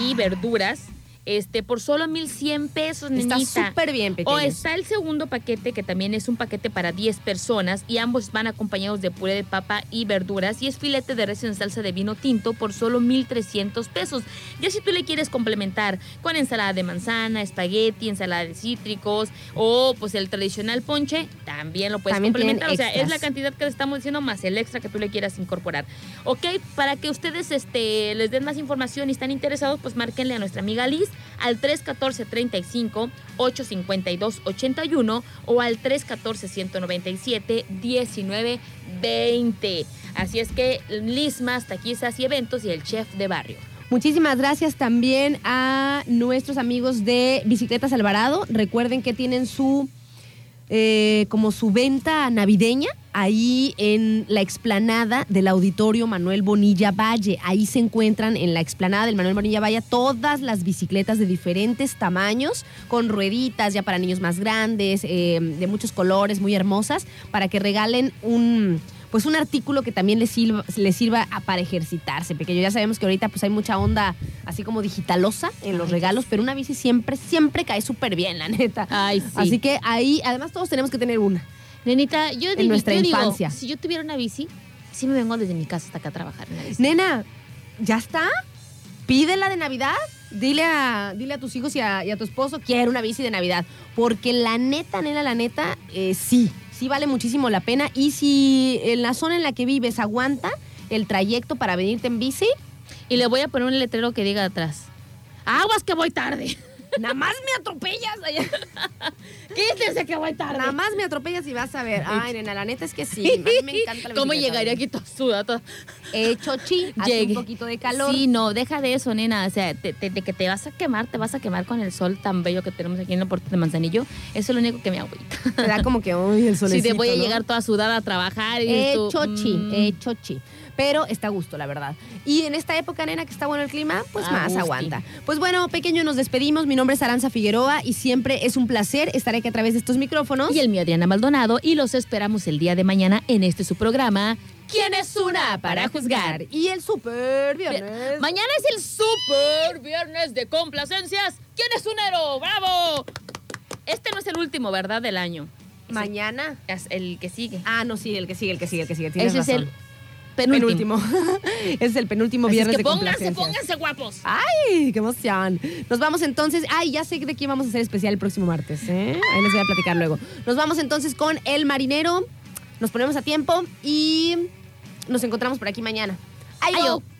y verduras. Este, por solo 1100 pesos, Está súper bien, O pequeños. está el segundo paquete, que también es un paquete para 10 personas, y ambos van acompañados de puré de papa y verduras, y es filete de res en salsa de vino tinto por solo 1,300 pesos. Ya si tú le quieres complementar con ensalada de manzana, espagueti, ensalada de cítricos, o pues el tradicional ponche, también lo puedes También complementar. O sea, es la cantidad que le estamos diciendo más el extra que tú le quieras incorporar. Ok, para que ustedes este, les den más información y están interesados, pues márquenle a nuestra amiga Liz al 314-35 852-81 o al 314-197 1920. Así es que Liz más taquizas y eventos y el chef de barrio. Muchísimas gracias también a nuestros amigos de Bicicletas Alvarado. Recuerden que tienen su eh, como su venta navideña ahí en la explanada del auditorio Manuel Bonilla Valle. Ahí se encuentran en la explanada del Manuel Bonilla Valle todas las bicicletas de diferentes tamaños, con rueditas ya para niños más grandes, eh, de muchos colores, muy hermosas, para que regalen un pues un artículo que también les sirva, les sirva a- para ejercitarse, pequeño. Ya sabemos que ahorita pues hay mucha onda así como digitalosa en los regalos, pero una bici siempre, siempre cae súper bien, la neta. Ay, sí. Así que ahí, además todos tenemos que tener una. Nenita, yo, En digo, nuestra yo digo, infancia. si yo tuviera una bici, sí me vengo desde mi casa hasta acá a trabajar en la bici. Nena, ¿ya está? Pídela de Navidad. Dile a, dile a tus hijos y a, y a tu esposo, quiero una bici de Navidad. Porque la neta, nena, la neta, eh, sí, vale muchísimo la pena. Y si en la zona en la que vives aguanta el trayecto para venirte en bici, Y le voy a poner un letrero que diga atrás. Aguas que voy tarde. Nada más me atropellas. Quítese que voy tarde. nada más me atropellas y vas a ver. Ay, nena, la neta es que sí. A mí me encanta la ¿Cómo llegaría aquí toda sudada? Eh, chochi, hace un poquito de calor. Sí, no, deja de eso, nena. O sea, te- te- de que te vas a quemar, te vas a quemar con el sol tan bello que tenemos aquí en el puerto de Manzanillo. Eso es lo único que me agüita. Te da como que, uy, el Si solecito, te voy a ¿no? llegar toda sudada a trabajar y Eh, tú, chochi, mm, eh, chochi. Pero está a gusto, la verdad. Y en esta época, nena, que está bueno el clima, pues A más gusti. aguanta. Pues bueno, pequeño, nos despedimos. Mi nombre es Aranza Figueroa y siempre es un placer estar aquí a través de estos micrófonos. Y el mío, Adriana Maldonado, y los esperamos el día de mañana en este su programa. ¿Quién es una para juzgar? Y el super viernes. Mañana es el super viernes de complacencias. ¿Quién es un héroe? ¡Bravo! Este no es el último, ¿verdad? Del año. Mañana. Es el que sigue. Ah, no, sí, el que sigue, el que sigue, el que sigue. Tienes Ese es el razón. Penúltimo. penúltimo. es el penúltimo Así es viernes que de pónganse, complacencias. pónganse guapos. ¡Ay, qué emoción! Nos vamos entonces. ¡Ay, ya sé de quién vamos a hacer especial el próximo martes! ¿eh? Ahí les voy a platicar luego. Nos vamos entonces con El Marinero. Nos ponemos a tiempo y nos encontramos por aquí mañana. ¡Ay, Ayo. yo!